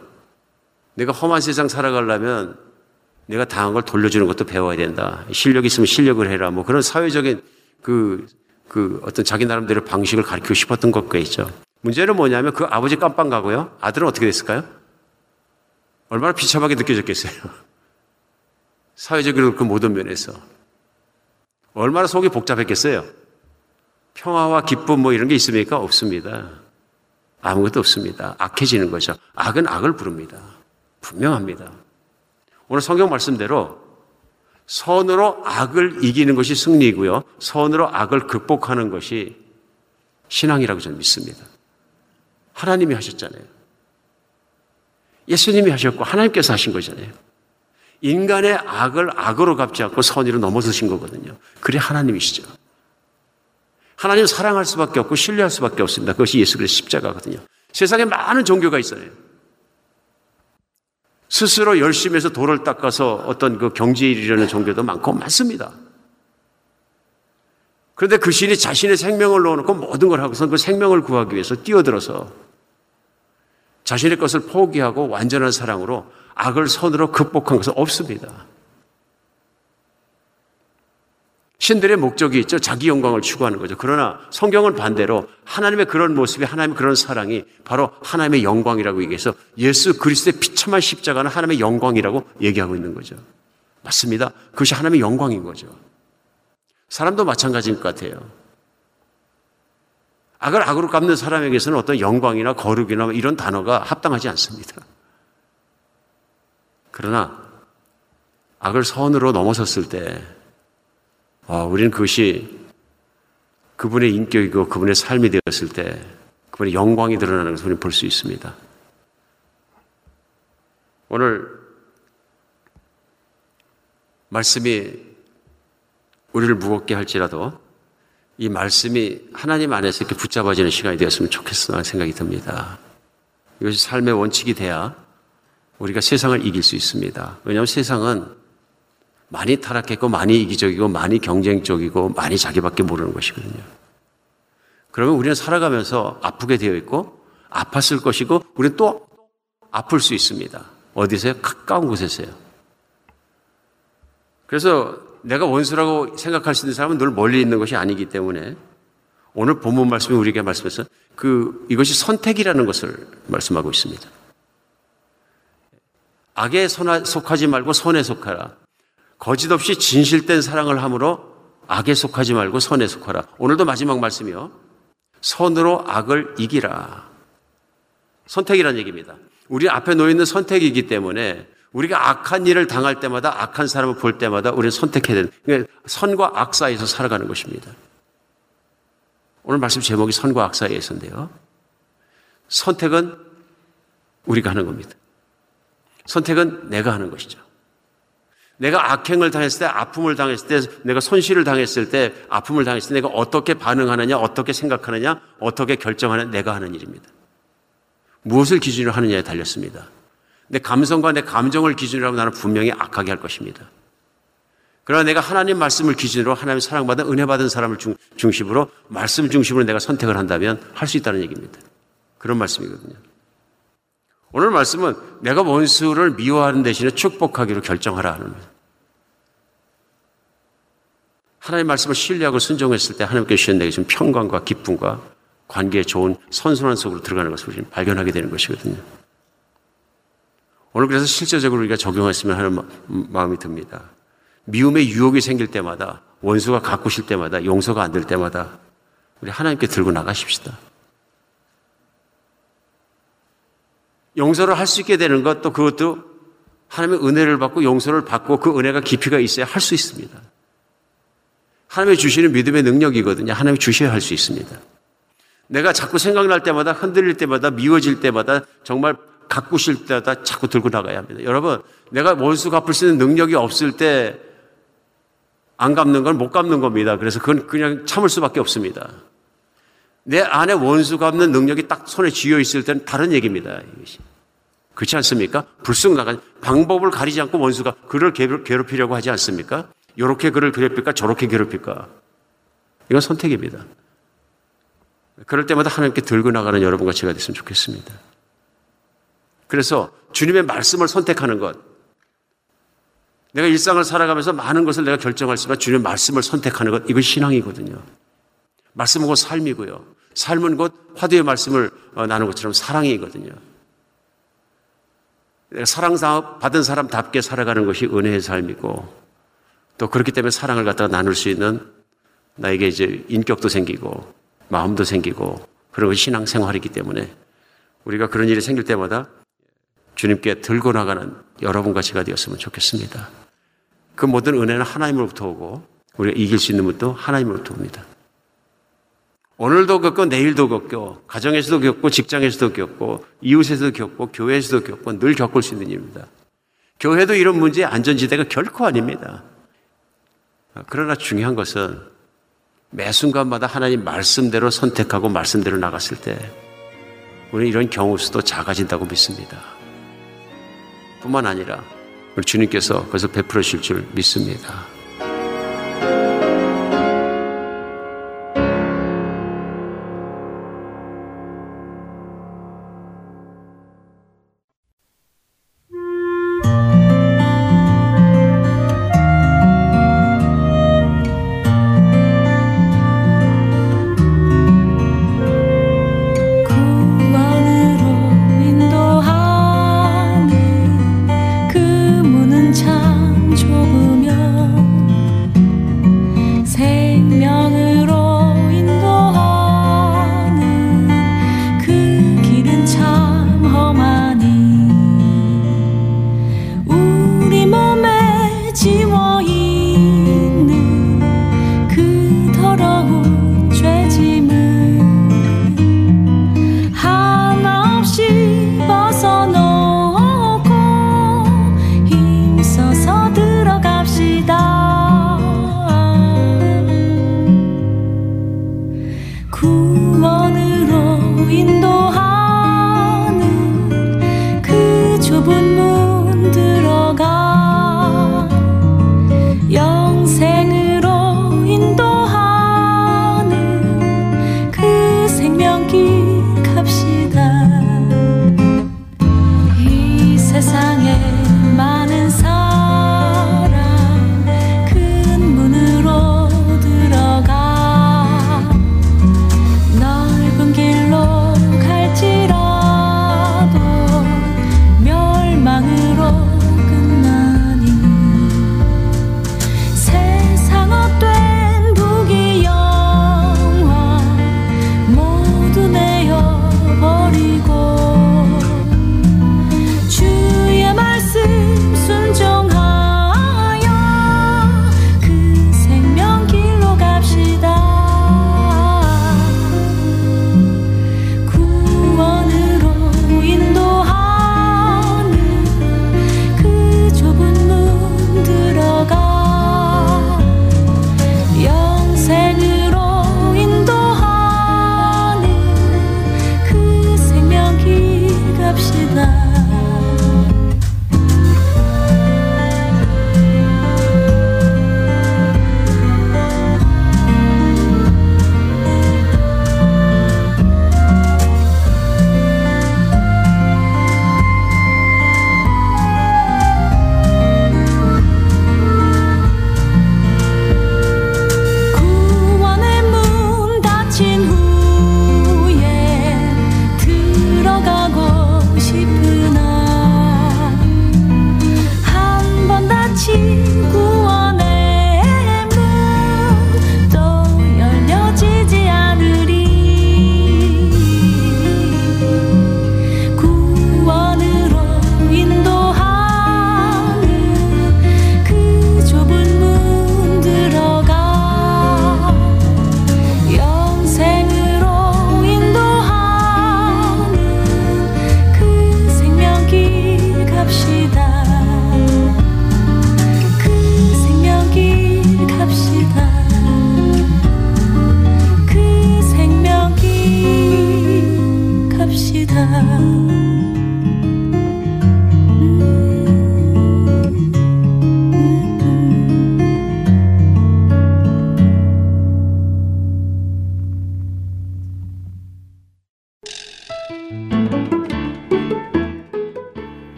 내가 험한 세상 살아가려면 내가 당한 걸 돌려주는 것도 배워야 된다. 실력 있으면 실력을 해라. 뭐 그런 사회적인 그, 그 어떤 자기 나름대로 방식을 가르치고 싶었던 것같죠 문제는 뭐냐면 그 아버지 깜빵 가고요. 아들은 어떻게 됐을까요? 얼마나 비참하게 느껴졌겠어요. 사회적으로 그 모든 면에서. 얼마나 속이 복잡했겠어요. 평화와 기쁨 뭐 이런 게 있습니까? 없습니다. 아무것도 없습니다. 악해지는 거죠. 악은 악을 부릅니다. 분명합니다. 오늘 성경 말씀대로 선으로 악을 이기는 것이 승리이고요. 선으로 악을 극복하는 것이 신앙이라고 저는 믿습니다. 하나님이 하셨잖아요. 예수님이 하셨고 하나님께서 하신 거잖아요. 인간의 악을 악으로 갚지 않고 선의로 넘어서신 거거든요. 그래 하나님이시죠. 하나님 사랑할 수밖에 없고 신뢰할 수밖에 없습니다. 그것이 예수 그리스도 십자가거든요. 세상에 많은 종교가 있어요. 스스로 열심히 해서 돌을 닦아서 어떤 그 경지에 이르려는 종교도 많고 많습니다. 그런데 그 신이 자신의 생명을 넣어놓고 모든 걸 하고서 그 생명을 구하기 위해서 뛰어들어서 자신의 것을 포기하고 완전한 사랑으로 악을 선으로 극복한 것은 없습니다. 신들의 목적이 있죠. 자기 영광을 추구하는 거죠. 그러나 성경은 반대로 하나님의 그런 모습이 하나님의 그런 사랑이 바로 하나님의 영광이라고 얘기해서 예수 그리스도의 비참한 십자가는 하나님의 영광이라고 얘기하고 있는 거죠. 맞습니다. 그것이 하나님의 영광인 거죠. 사람도 마찬가지인 것 같아요. 악을 악으로 갚는 사람에게서는 어떤 영광이나 거룩이나 이런 단어가 합당하지 않습니다. 그러나 악을 선으로 넘어섰을 때 아, 우리는 그것이 그분의 인격이고 그분의 삶이 되었을 때 그분의 영광이 드러나는 것을 우리는 볼 수 있습니다. 오늘 말씀이 우리를 무겁게 할지라도 이 말씀이 하나님 안에서 이렇게 붙잡아지는 시간이 되었으면 좋겠어 생각이 듭니다. 이것이 삶의 원칙이 돼야 우리가 세상을 이길 수 있습니다. 왜냐하면 세상은 많이 타락했고 많이 이기적이고 많이 경쟁적이고 많이 자기밖에 모르는 것이거든요. 그러면 우리는 살아가면서 아프게 되어 있고 아팠을 것이고 우리는 또 아플 수 있습니다. 어디서요? 가까운 곳에서요. 그래서 내가 원수라고 생각할 수 있는 사람은 늘 멀리 있는 것이 아니기 때문에 오늘 본문 말씀이 우리에게 말씀해서 그 이것이 선택이라는 것을 말씀하고 있습니다. 악에 속하지 말고 선에 속하라. 거짓 없이 진실된 사랑을 함으로 악에 속하지 말고 선에 속하라. 오늘도 마지막 말씀이요. 선으로 악을 이기라. 선택이란 얘기입니다. 우리 앞에 놓여 있는 선택이기 때문에 우리가 악한 일을 당할 때마다 악한 사람을 볼 때마다 우리는 선택해야 되는 그러니까 선과 악 사이에서 살아가는 것입니다. 오늘 말씀 제목이 선과 악 사이에서인데요. 선택은 우리가 하는 겁니다. 선택은 내가 하는 것이죠. 내가 악행을 당했을 때, 아픔을 당했을 때, 내가 손실을 당했을 때, 아픔을 당했을 때 내가 어떻게 반응하느냐, 어떻게 생각하느냐, 어떻게 결정하느냐, 내가 하는 일입니다. 무엇을 기준으로 하느냐에 달렸습니다. 내 감성과 내 감정을 기준으로 하면 나는 분명히 악하게 할 것입니다. 그러나 내가 하나님 말씀을 기준으로 하나님 사랑받은 은혜 받은 사람을 중, 중심으로 말씀 중심으로 내가 선택을 한다면 할 수 있다는 얘기입니다. 그런 말씀이거든요. 오늘 말씀은 내가 원수를 미워하는 대신에 축복하기로 결정하라 하는 거예요. 하나님 말씀을 신뢰하고 순종했을 때 하나님께 주신 내게 좀 평강과 기쁨과 관계에 좋은 선순환 속으로 들어가는 것을 우리는 발견하게 되는 것이거든요. 오늘 그래서 실제적으로 우리가 적용했으면 하는 마음이 듭니다. 미움의 유혹이 생길 때마다 원수가 가꾸실 때마다 용서가 안 될 때마다 우리 하나님께 들고 나가십시다. 용서를 할 수 있게 되는 것 또 그것도 하나님의 은혜를 받고 용서를 받고 그 은혜가 깊이가 있어야 할 수 있습니다. 하나님이 주시는 믿음의 능력이거든요. 하나님이 주셔야 할 수 있습니다. 내가 자꾸 생각날 때마다 흔들릴 때마다 미워질 때마다 정말 가꾸실 때마다 자꾸 들고 나가야 합니다. 여러분, 내가 원수 갚을 수 있는 능력이 없을 때 안 갚는 건 못 갚는 겁니다. 그래서 그건 그냥 참을 수밖에 없습니다. 내 안에 원수 갚는 능력이 딱 손에 쥐어 있을 때는 다른 얘기입니다. 이것이. 그렇지 않습니까? 불쑥 나가 방법을 가리지 않고 원수가 그를 괴롭히려고 하지 않습니까? 이렇게 그를 괴롭힐까 저렇게 괴롭힐까? 이건 선택입니다. 그럴 때마다 하나님께 들고 나가는 여러분과 제가 됐으면 좋겠습니다. 그래서 주님의 말씀을 선택하는 것. 내가 일상을 살아가면서 많은 것을 내가 결정할 수 있지만 주님의 말씀을 선택하는 것. 이건 신앙이거든요. 말씀은 곧 삶이고요. 삶은 곧 화두의 말씀을 어, 나누는 것처럼 사랑이거든요. 내가 사랑 받은 사람답게 살아가는 것이 은혜의 삶이고 또 그렇기 때문에 사랑을 갖다가 나눌 수 있는 나에게 이제 인격도 생기고 마음도 생기고 그런 것이 신앙생활이기 때문에 우리가 그런 일이 생길 때마다 주님께 들고 나가는 여러분과 제가 되었으면 좋겠습니다. 그 모든 은혜는 하나님으로부터 오고 우리가 이길 수 있는 것도 하나님으로부터 옵니다. 오늘도 겪고 내일도 겪고 가정에서도 겪고 직장에서도 겪고 이웃에서도 겪고 교회에서도 겪고 늘 겪을 수 있는 일입니다. 교회도 이런 문제의 안전지대가 결코 아닙니다. 그러나 중요한 것은 매 순간마다 하나님 말씀대로 선택하고 말씀대로 나갔을 때 우리는 이런 경우 수도 작아진다고 믿습니다. 뿐만 아니라 우리 주님께서 그것을 베풀어 주실 줄 믿습니다.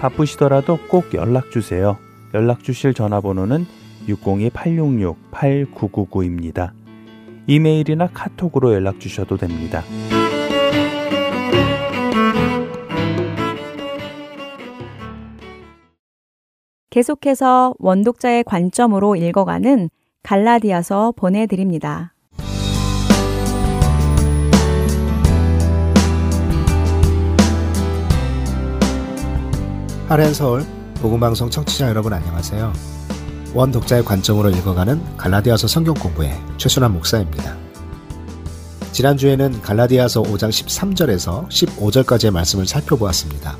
바쁘시더라도 꼭 연락 주세요. 연락 주실 전화번호는 602-866-8999입니다. 이메일이나 카톡으로 연락 주셔도 됩니다. 계속해서 원독자의 관점으로 읽어가는 갈라디아서 보내드립니다. 하렌 서울 복음방송 청취자 여러분 안녕하세요. 원 독자의 관점으로 읽어가는 갈라디아서 성경 공부의 최순환 목사입니다. 지난주에는 갈라디아서 5장 13절에서 15절까지의 말씀을 살펴보았습니다.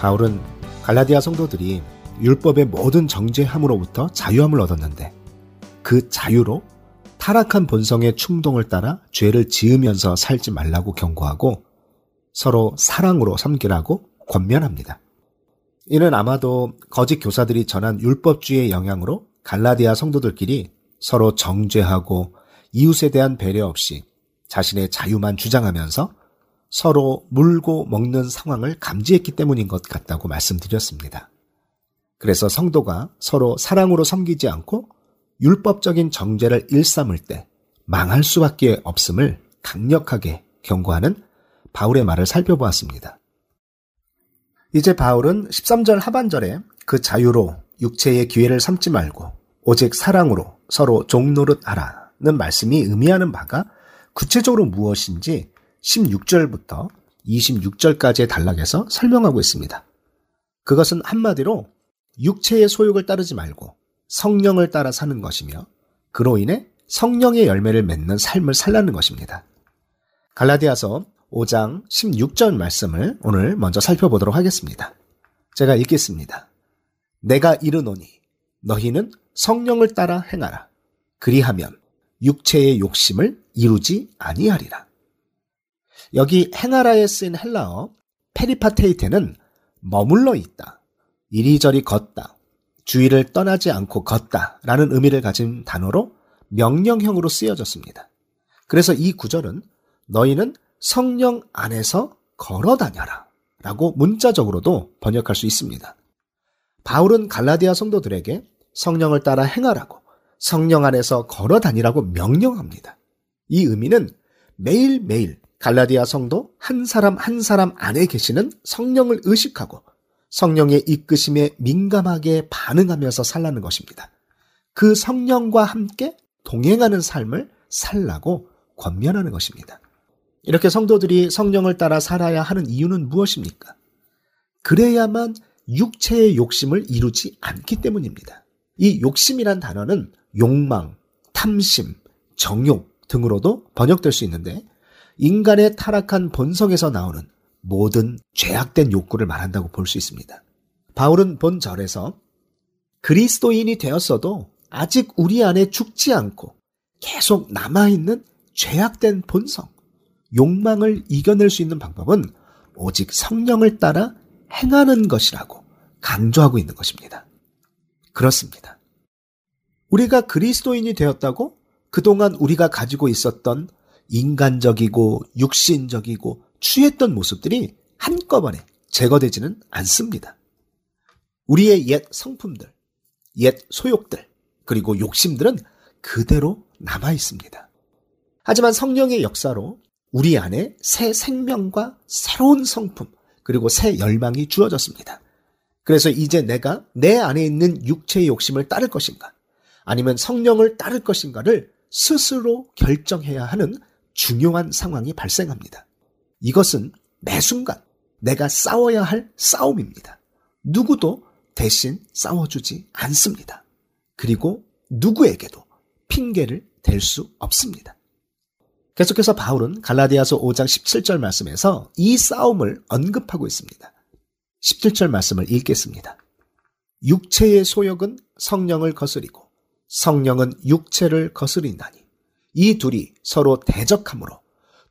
바울은 갈라디아 성도들이 율법의 모든 정죄함으로부터 자유함을 얻었는데 그 자유로 타락한 본성의 충동을 따라 죄를 지으면서 살지 말라고 경고하고 서로 사랑으로 섬기라고 권면합니다. 이는 아마도 거짓 교사들이 전한 율법주의의 영향으로 갈라디아 성도들끼리 서로 정죄하고 이웃에 대한 배려 없이 자신의 자유만 주장하면서 서로 물고 먹는 상황을 감지했기 때문인 것 같다고 말씀드렸습니다. 그래서 성도가 서로 사랑으로 섬기지 않고 율법적인 정죄를 일삼을 때 망할 수밖에 없음을 강력하게 경고하는 바울의 말을 살펴보았습니다. 이제 바울은 13절 하반절에 그 자유로 육체의 기회를 삼지 말고 오직 사랑으로 서로 종노릇 하라는 말씀이 의미하는 바가 구체적으로 무엇인지 16절부터 26절까지의 단락에서 설명하고 있습니다. 그것은 한마디로 육체의 소욕을 따르지 말고 성령을 따라 사는 것이며 그로 인해 성령의 열매를 맺는 삶을 살라는 것입니다. 갈라디아서 5장 16절 말씀을 오늘 먼저 살펴보도록 하겠습니다. 제가 읽겠습니다. 내가 이르노니 너희는 성령을 따라 행하라. 그리하면 육체의 욕심을 이루지 아니하리라. 여기 행하라에 쓰인 헬라어 페리파테이테는 머물러 있다. 이리저리 걷다. 주의를 떠나지 않고 걷다. 라는 의미를 가진 단어로 명령형으로 쓰여졌습니다. 그래서 이 구절은 너희는 성령 안에서 걸어 다녀라. 라고 문자적으로도 번역할 수 있습니다. 바울은 갈라디아 성도들에게 성령을 따라 행하라고 성령 안에서 걸어 다니라고 명령합니다. 이 의미는 매일매일 갈라디아 성도 한 사람 한 사람 안에 계시는 성령을 의식하고 성령의 이끄심에 민감하게 반응하면서 살라는 것입니다. 그 성령과 함께 동행하는 삶을 살라고 권면하는 것입니다. 이렇게 성도들이 성령을 따라 살아야 하는 이유는 무엇입니까? 그래야만 육체의 욕심을 이루지 않기 때문입니다. 이 욕심이란 단어는 욕망, 탐심, 정욕 등으로도 번역될 수 있는데 인간의 타락한 본성에서 나오는 모든 죄악된 욕구를 말한다고 볼 수 있습니다. 바울은 본 절에서 그리스도인이 되었어도 아직 우리 안에 죽지 않고 계속 남아있는 죄악된 본성, 욕망을 이겨낼 수 있는 방법은 오직 성령을 따라 행하는 것이라고 강조하고 있는 것입니다. 그렇습니다. 우리가 그리스도인이 되었다고 그동안 우리가 가지고 있었던 인간적이고 육신적이고 취했던 모습들이 한꺼번에 제거되지는 않습니다. 우리의 옛 성품들, 옛 소욕들, 그리고 욕심들은 그대로 남아 있습니다. 하지만 성령의 역사로 우리 안에 새 생명과 새로운 성품, 그리고 새 열망이 주어졌습니다. 그래서 이제 내가 내 안에 있는 육체의 욕심을 따를 것인가, 아니면 성령을 따를 것인가를 스스로 결정해야 하는 중요한 상황이 발생합니다. 이것은 매 순간 내가 싸워야 할 싸움입니다. 누구도 대신 싸워주지 않습니다. 그리고 누구에게도 핑계를 댈 수 없습니다. 계속해서 바울은 갈라디아서 5장 17절 말씀에서 이 싸움을 언급하고 있습니다. 17절 말씀을 읽겠습니다. 육체의 소욕은 성령을 거스리고 성령은 육체를 거스린다니 이 둘이 서로 대적하므로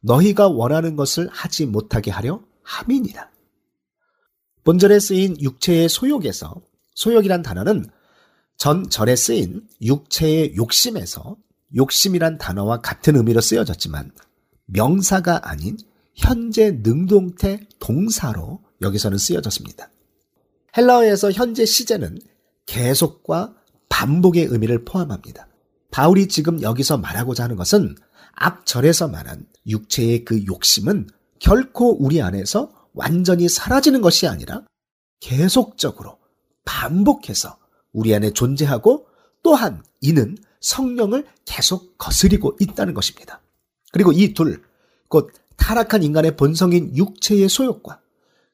너희가 원하는 것을 하지 못하게 하려 함이니라. 본절에 쓰인 육체의 소욕에서 소욕이란 단어는 전 절에 쓰인 육체의 욕심에서 욕심이란 단어와 같은 의미로 쓰여졌지만 명사가 아닌 현재 능동태 동사로 여기서는 쓰여졌습니다. 헬라어에서 현재 시제는 계속과 반복의 의미를 포함합니다. 바울이 지금 여기서 말하고자 하는 것은 앞절에서 말한 육체의 그 욕심은 결코 우리 안에서 완전히 사라지는 것이 아니라 계속적으로 반복해서 우리 안에 존재하고 또한 이는 성령을 계속 거스리고 있다는 것입니다. 그리고 이 둘, 곧 타락한 인간의 본성인 육체의 소욕과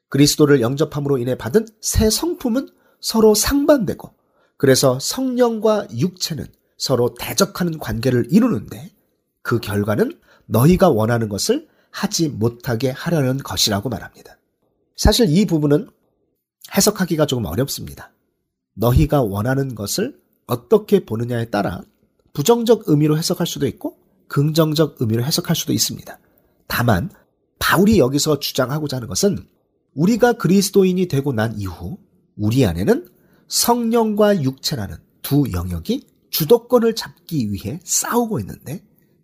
그리스도를 영접함으로 인해 받은 새 성품은 서로 상반되고 그래서 성령과 육체는 서로 대적하는 관계를 이루는데 그 결과는 너희가 원하는 것을 하지 못하게 하려는 것이라고 말합니다. 사실 이 부분은 해석하기가 조금 어렵습니다. 너희가 원하는 것을 어떻게 보느냐에 따라 부정적 의미로 해석할 수도 있고 긍정적 의미로 해석할 수도 있습니다. 다만 바울이 여기서 주장하고자 하는 것은 우리가 그리스도인이 되고 난 이후 우리 안에는 성령과 육체라는 두 영역이 주도권을 잡기 위해 싸우고 있는데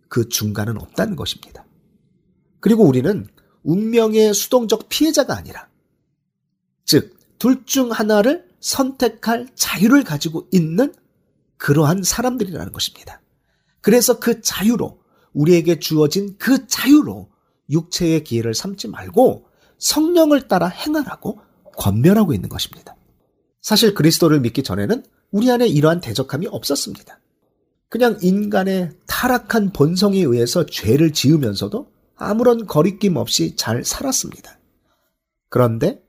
그 중간은 없다는 것입니다. 그리고 우리는 운명의 수동적 피해자가 아니라 즉 둘 중 하나를 선택할 자유를 가지고 있는 그러한 사람들이라는 것입니다. 그래서 그 자유로 우리에게 주어진 그 자유로 육체의 기회를 삼지 말고 성령을 따라 행하라고 권면하고 있는 것입니다. 사실 그리스도를 믿기 전에는 우리 안에 이러한 대적함이 없었습니다. 그냥 인간의 타락한 본성에 의해서 죄를 지으면서도 아무런 거리낌 없이 잘 살았습니다. 그런데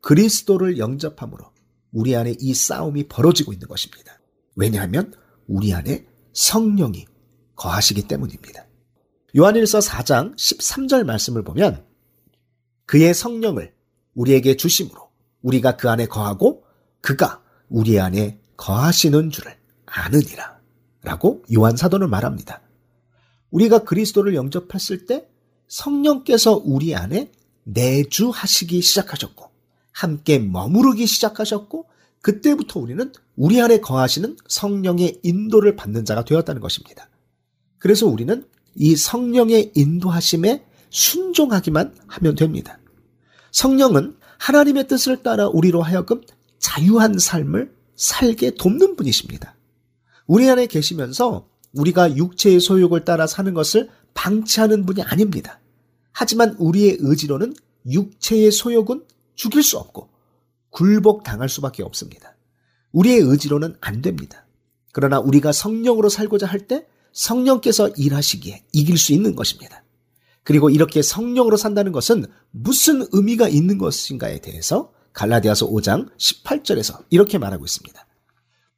그리스도를 영접함으로 우리 안에 이 싸움이 벌어지고 있는 것입니다. 왜냐하면 우리 안에 성령이 거하시기 때문입니다. 요한일서 4장 13절 말씀을 보면 그의 성령을 우리에게 주심으로 우리가 그 안에 거하고 그가 우리 안에 거하시는 줄을 아느니라. 라고 요한 사도는 말합니다. 우리가 그리스도를 영접했을 때 성령께서 우리 안에 내주하시기 시작하셨고 함께 머무르기 시작하셨고 그때부터 우리는 우리 안에 거하시는 성령의 인도를 받는 자가 되었다는 것입니다. 그래서 우리는 이 성령의 인도하심에 순종하기만 하면 됩니다. 성령은 하나님의 뜻을 따라 우리로 하여금 자유한 삶을 살게 돕는 분이십니다. 우리 안에 계시면서 우리가 육체의 소욕을 따라 사는 것을 방치하는 분이 아닙니다. 하지만 우리의 의지로는 육체의 소욕은 죽일 수 없고 굴복 당할 수밖에 없습니다. 우리의 의지로는 안 됩니다. 그러나 우리가 성령으로 살고자 할 때 성령께서 일하시기에 이길 수 있는 것입니다. 그리고 이렇게 성령으로 산다는 것은 무슨 의미가 있는 것인가에 대해서 갈라디아서 5장 18절에서 이렇게 말하고 있습니다.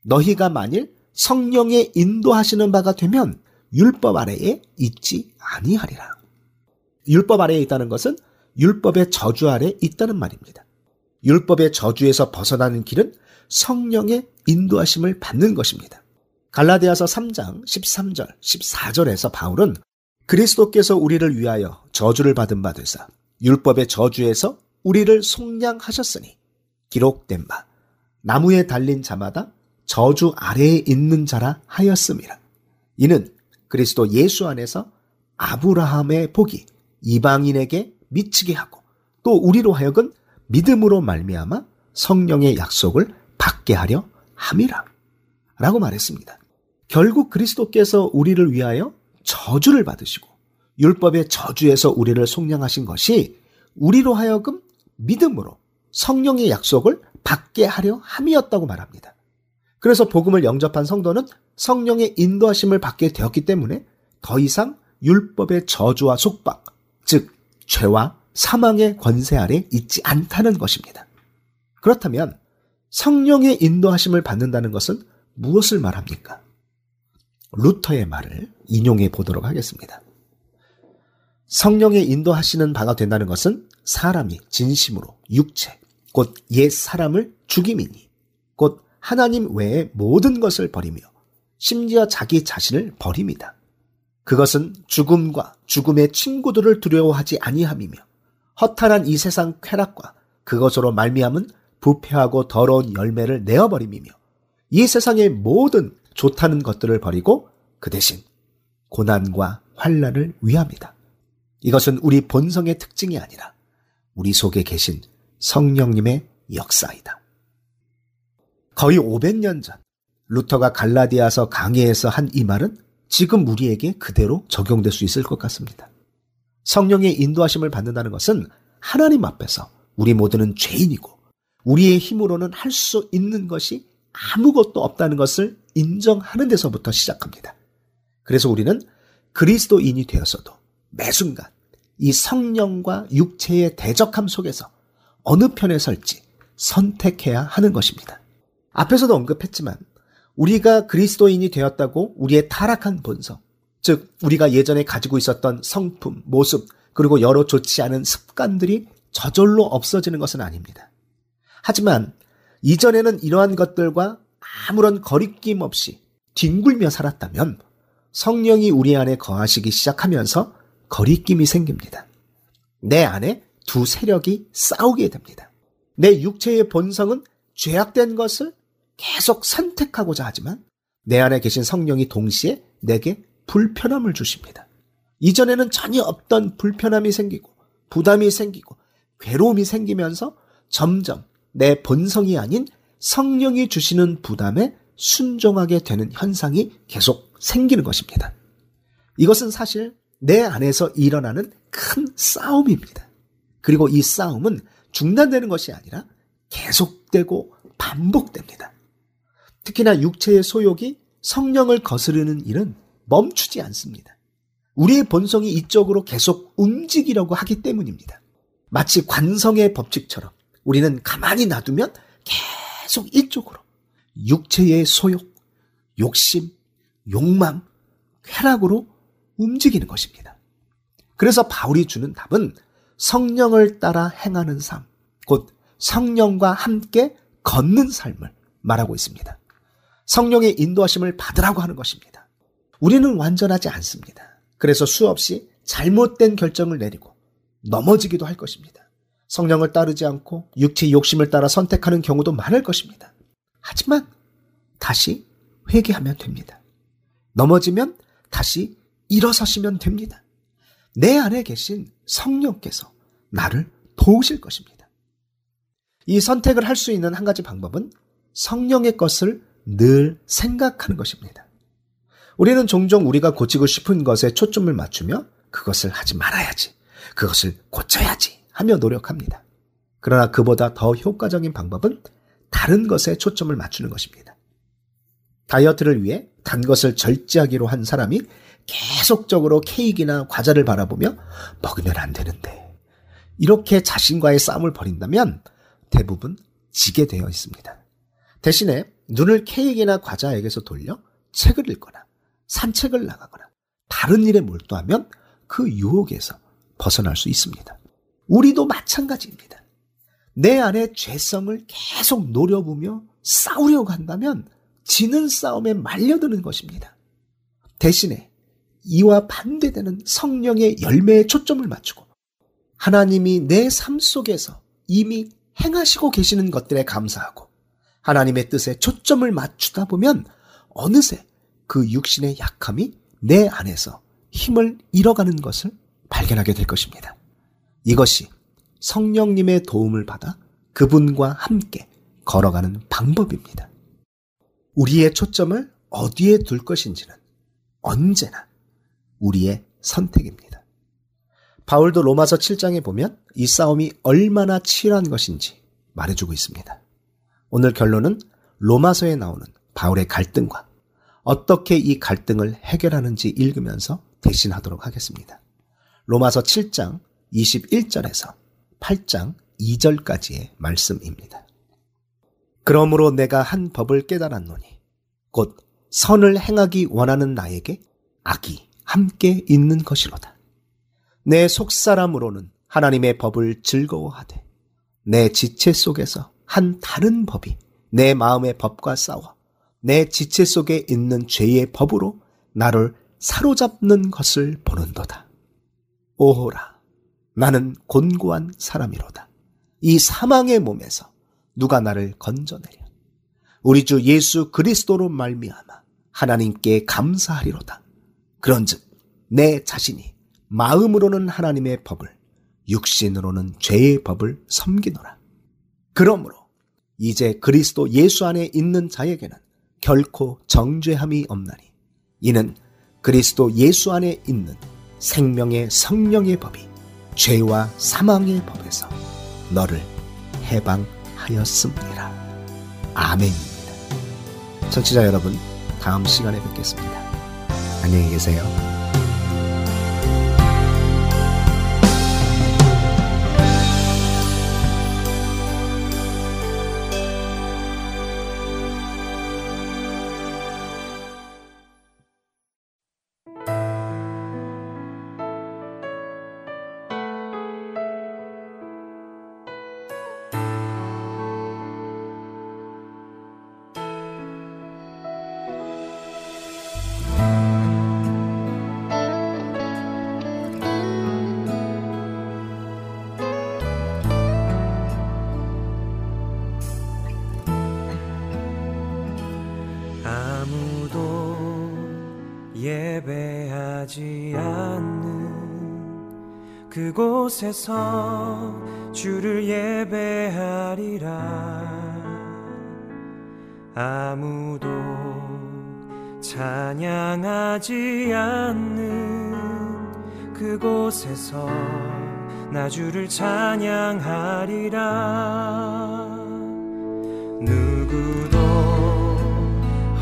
너희가 만일 성령의 인도하시는 바가 되면 율법 아래에 있지 아니하리라. 율법 아래에 있다는 것은 율법의 저주 아래 있다는 말입니다. 율법의 저주에서 벗어나는 길은 성령의 인도하심을 받는 것입니다. 갈라디아서 3장 13절, 14절에서 바울은 그리스도께서 우리를 위하여 저주를 받은 바 되사 율법의 저주에서 우리를 속량하셨으니 기록된 바 나무에 달린 자마다 저주 아래에 있는 자라 하였음이라. 이는 그리스도 예수 안에서 아브라함의 복이 이방인에게 미치게 하고 또 우리로 하여금 믿음으로 말미암아 성령의 약속을 받게 하려 함이라. 라고 말했습니다. 결국 그리스도께서 우리를 위하여 저주를 받으시고 율법의 저주에서 우리를 속량하신 것이 우리로 하여금 믿음으로 성령의 약속을 받게 하려 함이었다고 말합니다. 그래서 복음을 영접한 성도는 성령의 인도하심을 받게 되었기 때문에 더 이상 율법의 저주와 속박, 즉 죄와 사망의 권세 아래 있지 않다는 것입니다. 그렇다면 성령의 인도하심을 받는다는 것은 무엇을 말합니까? 루터의 말을 인용해 보도록 하겠습니다. 성령의 인도하시는 바가 된다는 것은 사람이 진심으로 육체, 곧 옛 사람을 죽임이니, 곧 하나님 외의 모든 것을 버리며, 심지어 자기 자신을 버립니다. 그것은 죽음과 죽음의 친구들을 두려워하지 아니함이며, 허탈한 이 세상 쾌락과 그것으로 말미암은 부패하고 더러운 열매를 내어버림이며, 이 세상의 모든 좋다는 것들을 버리고 그 대신 고난과 환란을 위합니다. 이것은 우리 본성의 특징이 아니라 우리 속에 계신 성령님의 역사이다. 거의 500년 전 루터가 갈라디아서 강해에서 한 이 말은 지금 우리에게 그대로 적용될 수 있을 것 같습니다. 성령의 인도하심을 받는다는 것은 하나님 앞에서 우리 모두는 죄인이고 우리의 힘으로는 할 수 있는 것이 아무것도 없다는 것을 인정하는 데서부터 시작합니다. 그래서 우리는 그리스도인이 되어서도 매 순간 이 성령과 육체의 대적함 속에서 어느 편에 설지 선택해야 하는 것입니다. 앞에서도 언급했지만 우리가 그리스도인이 되었다고 우리의 타락한 본성, 즉 우리가 예전에 가지고 있었던 성품, 모습, 그리고 여러 좋지 않은 습관들이 저절로 없어지는 것은 아닙니다. 하지만 이전에는 이러한 것들과 아무런 거리낌 없이 뒹굴며 살았다면 성령이 우리 안에 거하시기 시작하면서 거리낌이 생깁니다. 내 안에 두 세력이 싸우게 됩니다. 내 육체의 본성은 죄악된 것을 계속 선택하고자 하지만 내 안에 계신 성령이 동시에 내게 불편함을 주십니다. 이전에는 전혀 없던 불편함이 생기고 부담이 생기고 괴로움이 생기면서 점점 내 본성이 아닌 성령이 주시는 부담에 순종하게 되는 현상이 계속 생기는 것입니다. 이것은 사실 내 안에서 일어나는 큰 싸움입니다. 그리고 이 싸움은 중단되는 것이 아니라 계속되고 반복됩니다. 특히나 육체의 소욕이 성령을 거스르는 일은 멈추지 않습니다. 우리의 본성이 이쪽으로 계속 움직이려고 하기 때문입니다. 마치 관성의 법칙처럼 우리는 가만히 놔두면 계속 이쪽으로 육체의 소욕, 욕심, 욕망, 쾌락으로 움직이는 것입니다. 그래서 바울이 주는 답은 성령을 따라 행하는 삶, 곧 성령과 함께 걷는 삶을 말하고 있습니다. 성령의 인도하심을 받으라고 하는 것입니다. 우리는 완전하지 않습니다. 그래서 수없이 잘못된 결정을 내리고 넘어지기도 할 것입니다. 성령을 따르지 않고 육체의 욕심을 따라 선택하는 경우도 많을 것입니다. 하지만 다시 회개하면 됩니다. 넘어지면 다시 일어서시면 됩니다. 내 안에 계신 성령께서 나를 도우실 것입니다. 이 선택을 할 수 있는 한 가지 방법은 성령의 것을 늘 생각하는 것입니다. 우리는 종종 우리가 고치고 싶은 것에 초점을 맞추며 그것을 하지 말아야지, 그것을 고쳐야지 하며 노력합니다. 그러나 그보다 더 효과적인 방법은 다른 것에 초점을 맞추는 것입니다. 다이어트를 위해 단 것을 절제하기로 한 사람이 계속적으로 케이크나 과자를 바라보며 먹으면 안 되는데 이렇게 자신과의 싸움을 벌인다면 대부분 지게 되어 있습니다. 대신에 눈을 케이크나 과자에게서 돌려 책을 읽거나 산책을 나가거나 다른 일에 몰두하면 그 유혹에서 벗어날 수 있습니다. 우리도 마찬가지입니다. 내 안에 죄성을 계속 노려보며 싸우려고 한다면 지는 싸움에 말려드는 것입니다. 대신에 이와 반대되는 성령의 열매에 초점을 맞추고 하나님이 내 삶 속에서 이미 행하시고 계시는 것들에 감사하고 하나님의 뜻에 초점을 맞추다 보면 어느새 그 육신의 약함이 내 안에서 힘을 잃어가는 것을 발견하게 될 것입니다. 이것이 성령님의 도움을 받아 그분과 함께 걸어가는 방법입니다. 우리의 초점을 어디에 둘 것인지는 언제나 우리의 선택입니다. 바울도 로마서 7장에 보면 이 싸움이 얼마나 치열한 것인지 말해주고 있습니다. 오늘 결론은 로마서에 나오는 바울의 갈등과 어떻게 이 갈등을 해결하는지 읽으면서 대신하도록 하겠습니다. 로마서 7장 21절에서 8장 2절까지의 말씀입니다. 그러므로 내가 한 법을 깨달았노니 곧 선을 행하기 원하는 나에게 악이 함께 있는 것이로다. 내 속사람으로는 하나님의 법을 즐거워하되 내 지체 속에서 한 다른 법이 내 마음의 법과 싸워 내 지체 속에 있는 죄의 법으로 나를 사로잡는 것을 보는도다. 오호라, 나는 곤고한 사람이로다. 이 사망의 몸에서 누가 나를 건져내려? 우리 주 예수 그리스도로 말미암아 하나님께 감사하리로다. 그런즉 내 자신이 마음으로는 하나님의 법을 육신으로는 죄의 법을 섬기노라. 그러므로 이제 그리스도 예수 안에 있는 자에게는 결코 정죄함이 없나니 이는 그리스도 예수 안에 있는 생명의 성령의 법이 죄와 사망의 법에서 너를 해방하였습니다. 아멘입니다. 청취자 여러분, 다음 시간에 뵙겠습니다. 안녕히 계세요. 그곳에서 주를 예배하리라. 아무도 찬양하지 않는 그곳에서 나 주를 찬양하리라. 누구도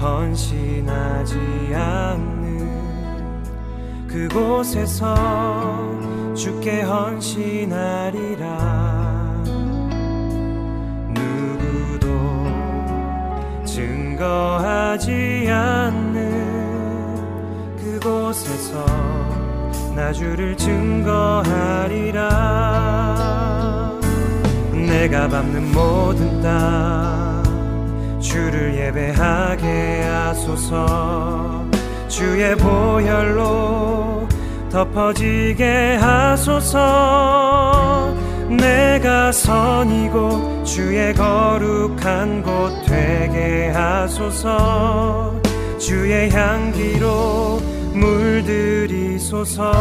헌신하지 않는 그곳에서 주께 헌신하리라. 누구도 증거하지 않는 그곳에서 나 주를 증거하리라. 내가 밟는 모든 땅 주를 예배하게 하소서. 주의 보혈로 덮어지게 하소서. 내가 선이고 주의 거룩한 곳 되게 하소서. 주의 향기로 물들이소서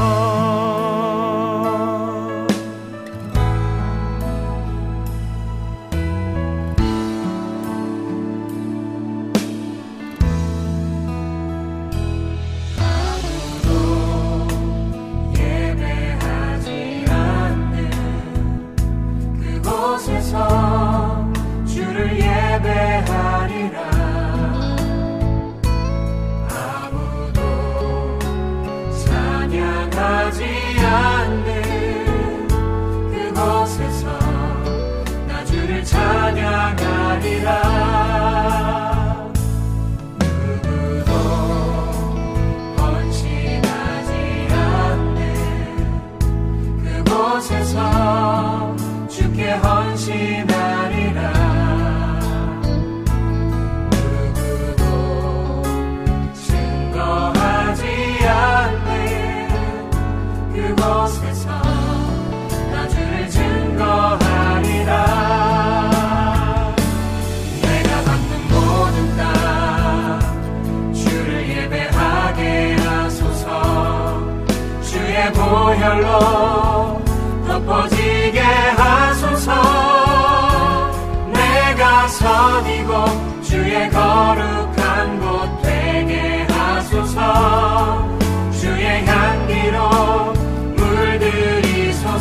보혈로 덮어지게 하소서. 내가 선이고 주의 거룩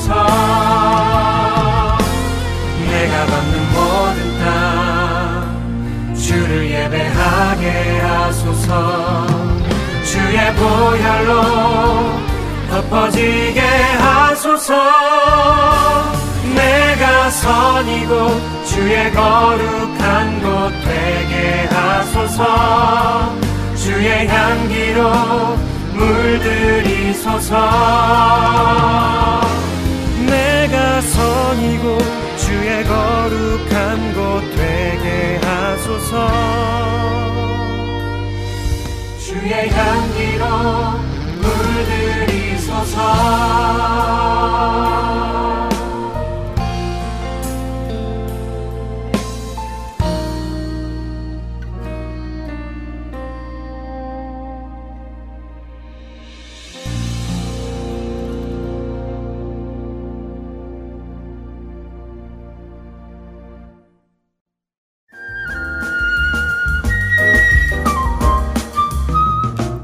주소서. 내가 받는 모든 땅 주를 예배하게 하소서. 주의 보혈로 덮어지게 하소서. 내가 선이고 주의 거룩한 곳 되게 하소서. 주의 향기로 물들이소서. 내가 선이고 주의 거룩한 곳 되게 하소서. 주의 향기로 물들이소서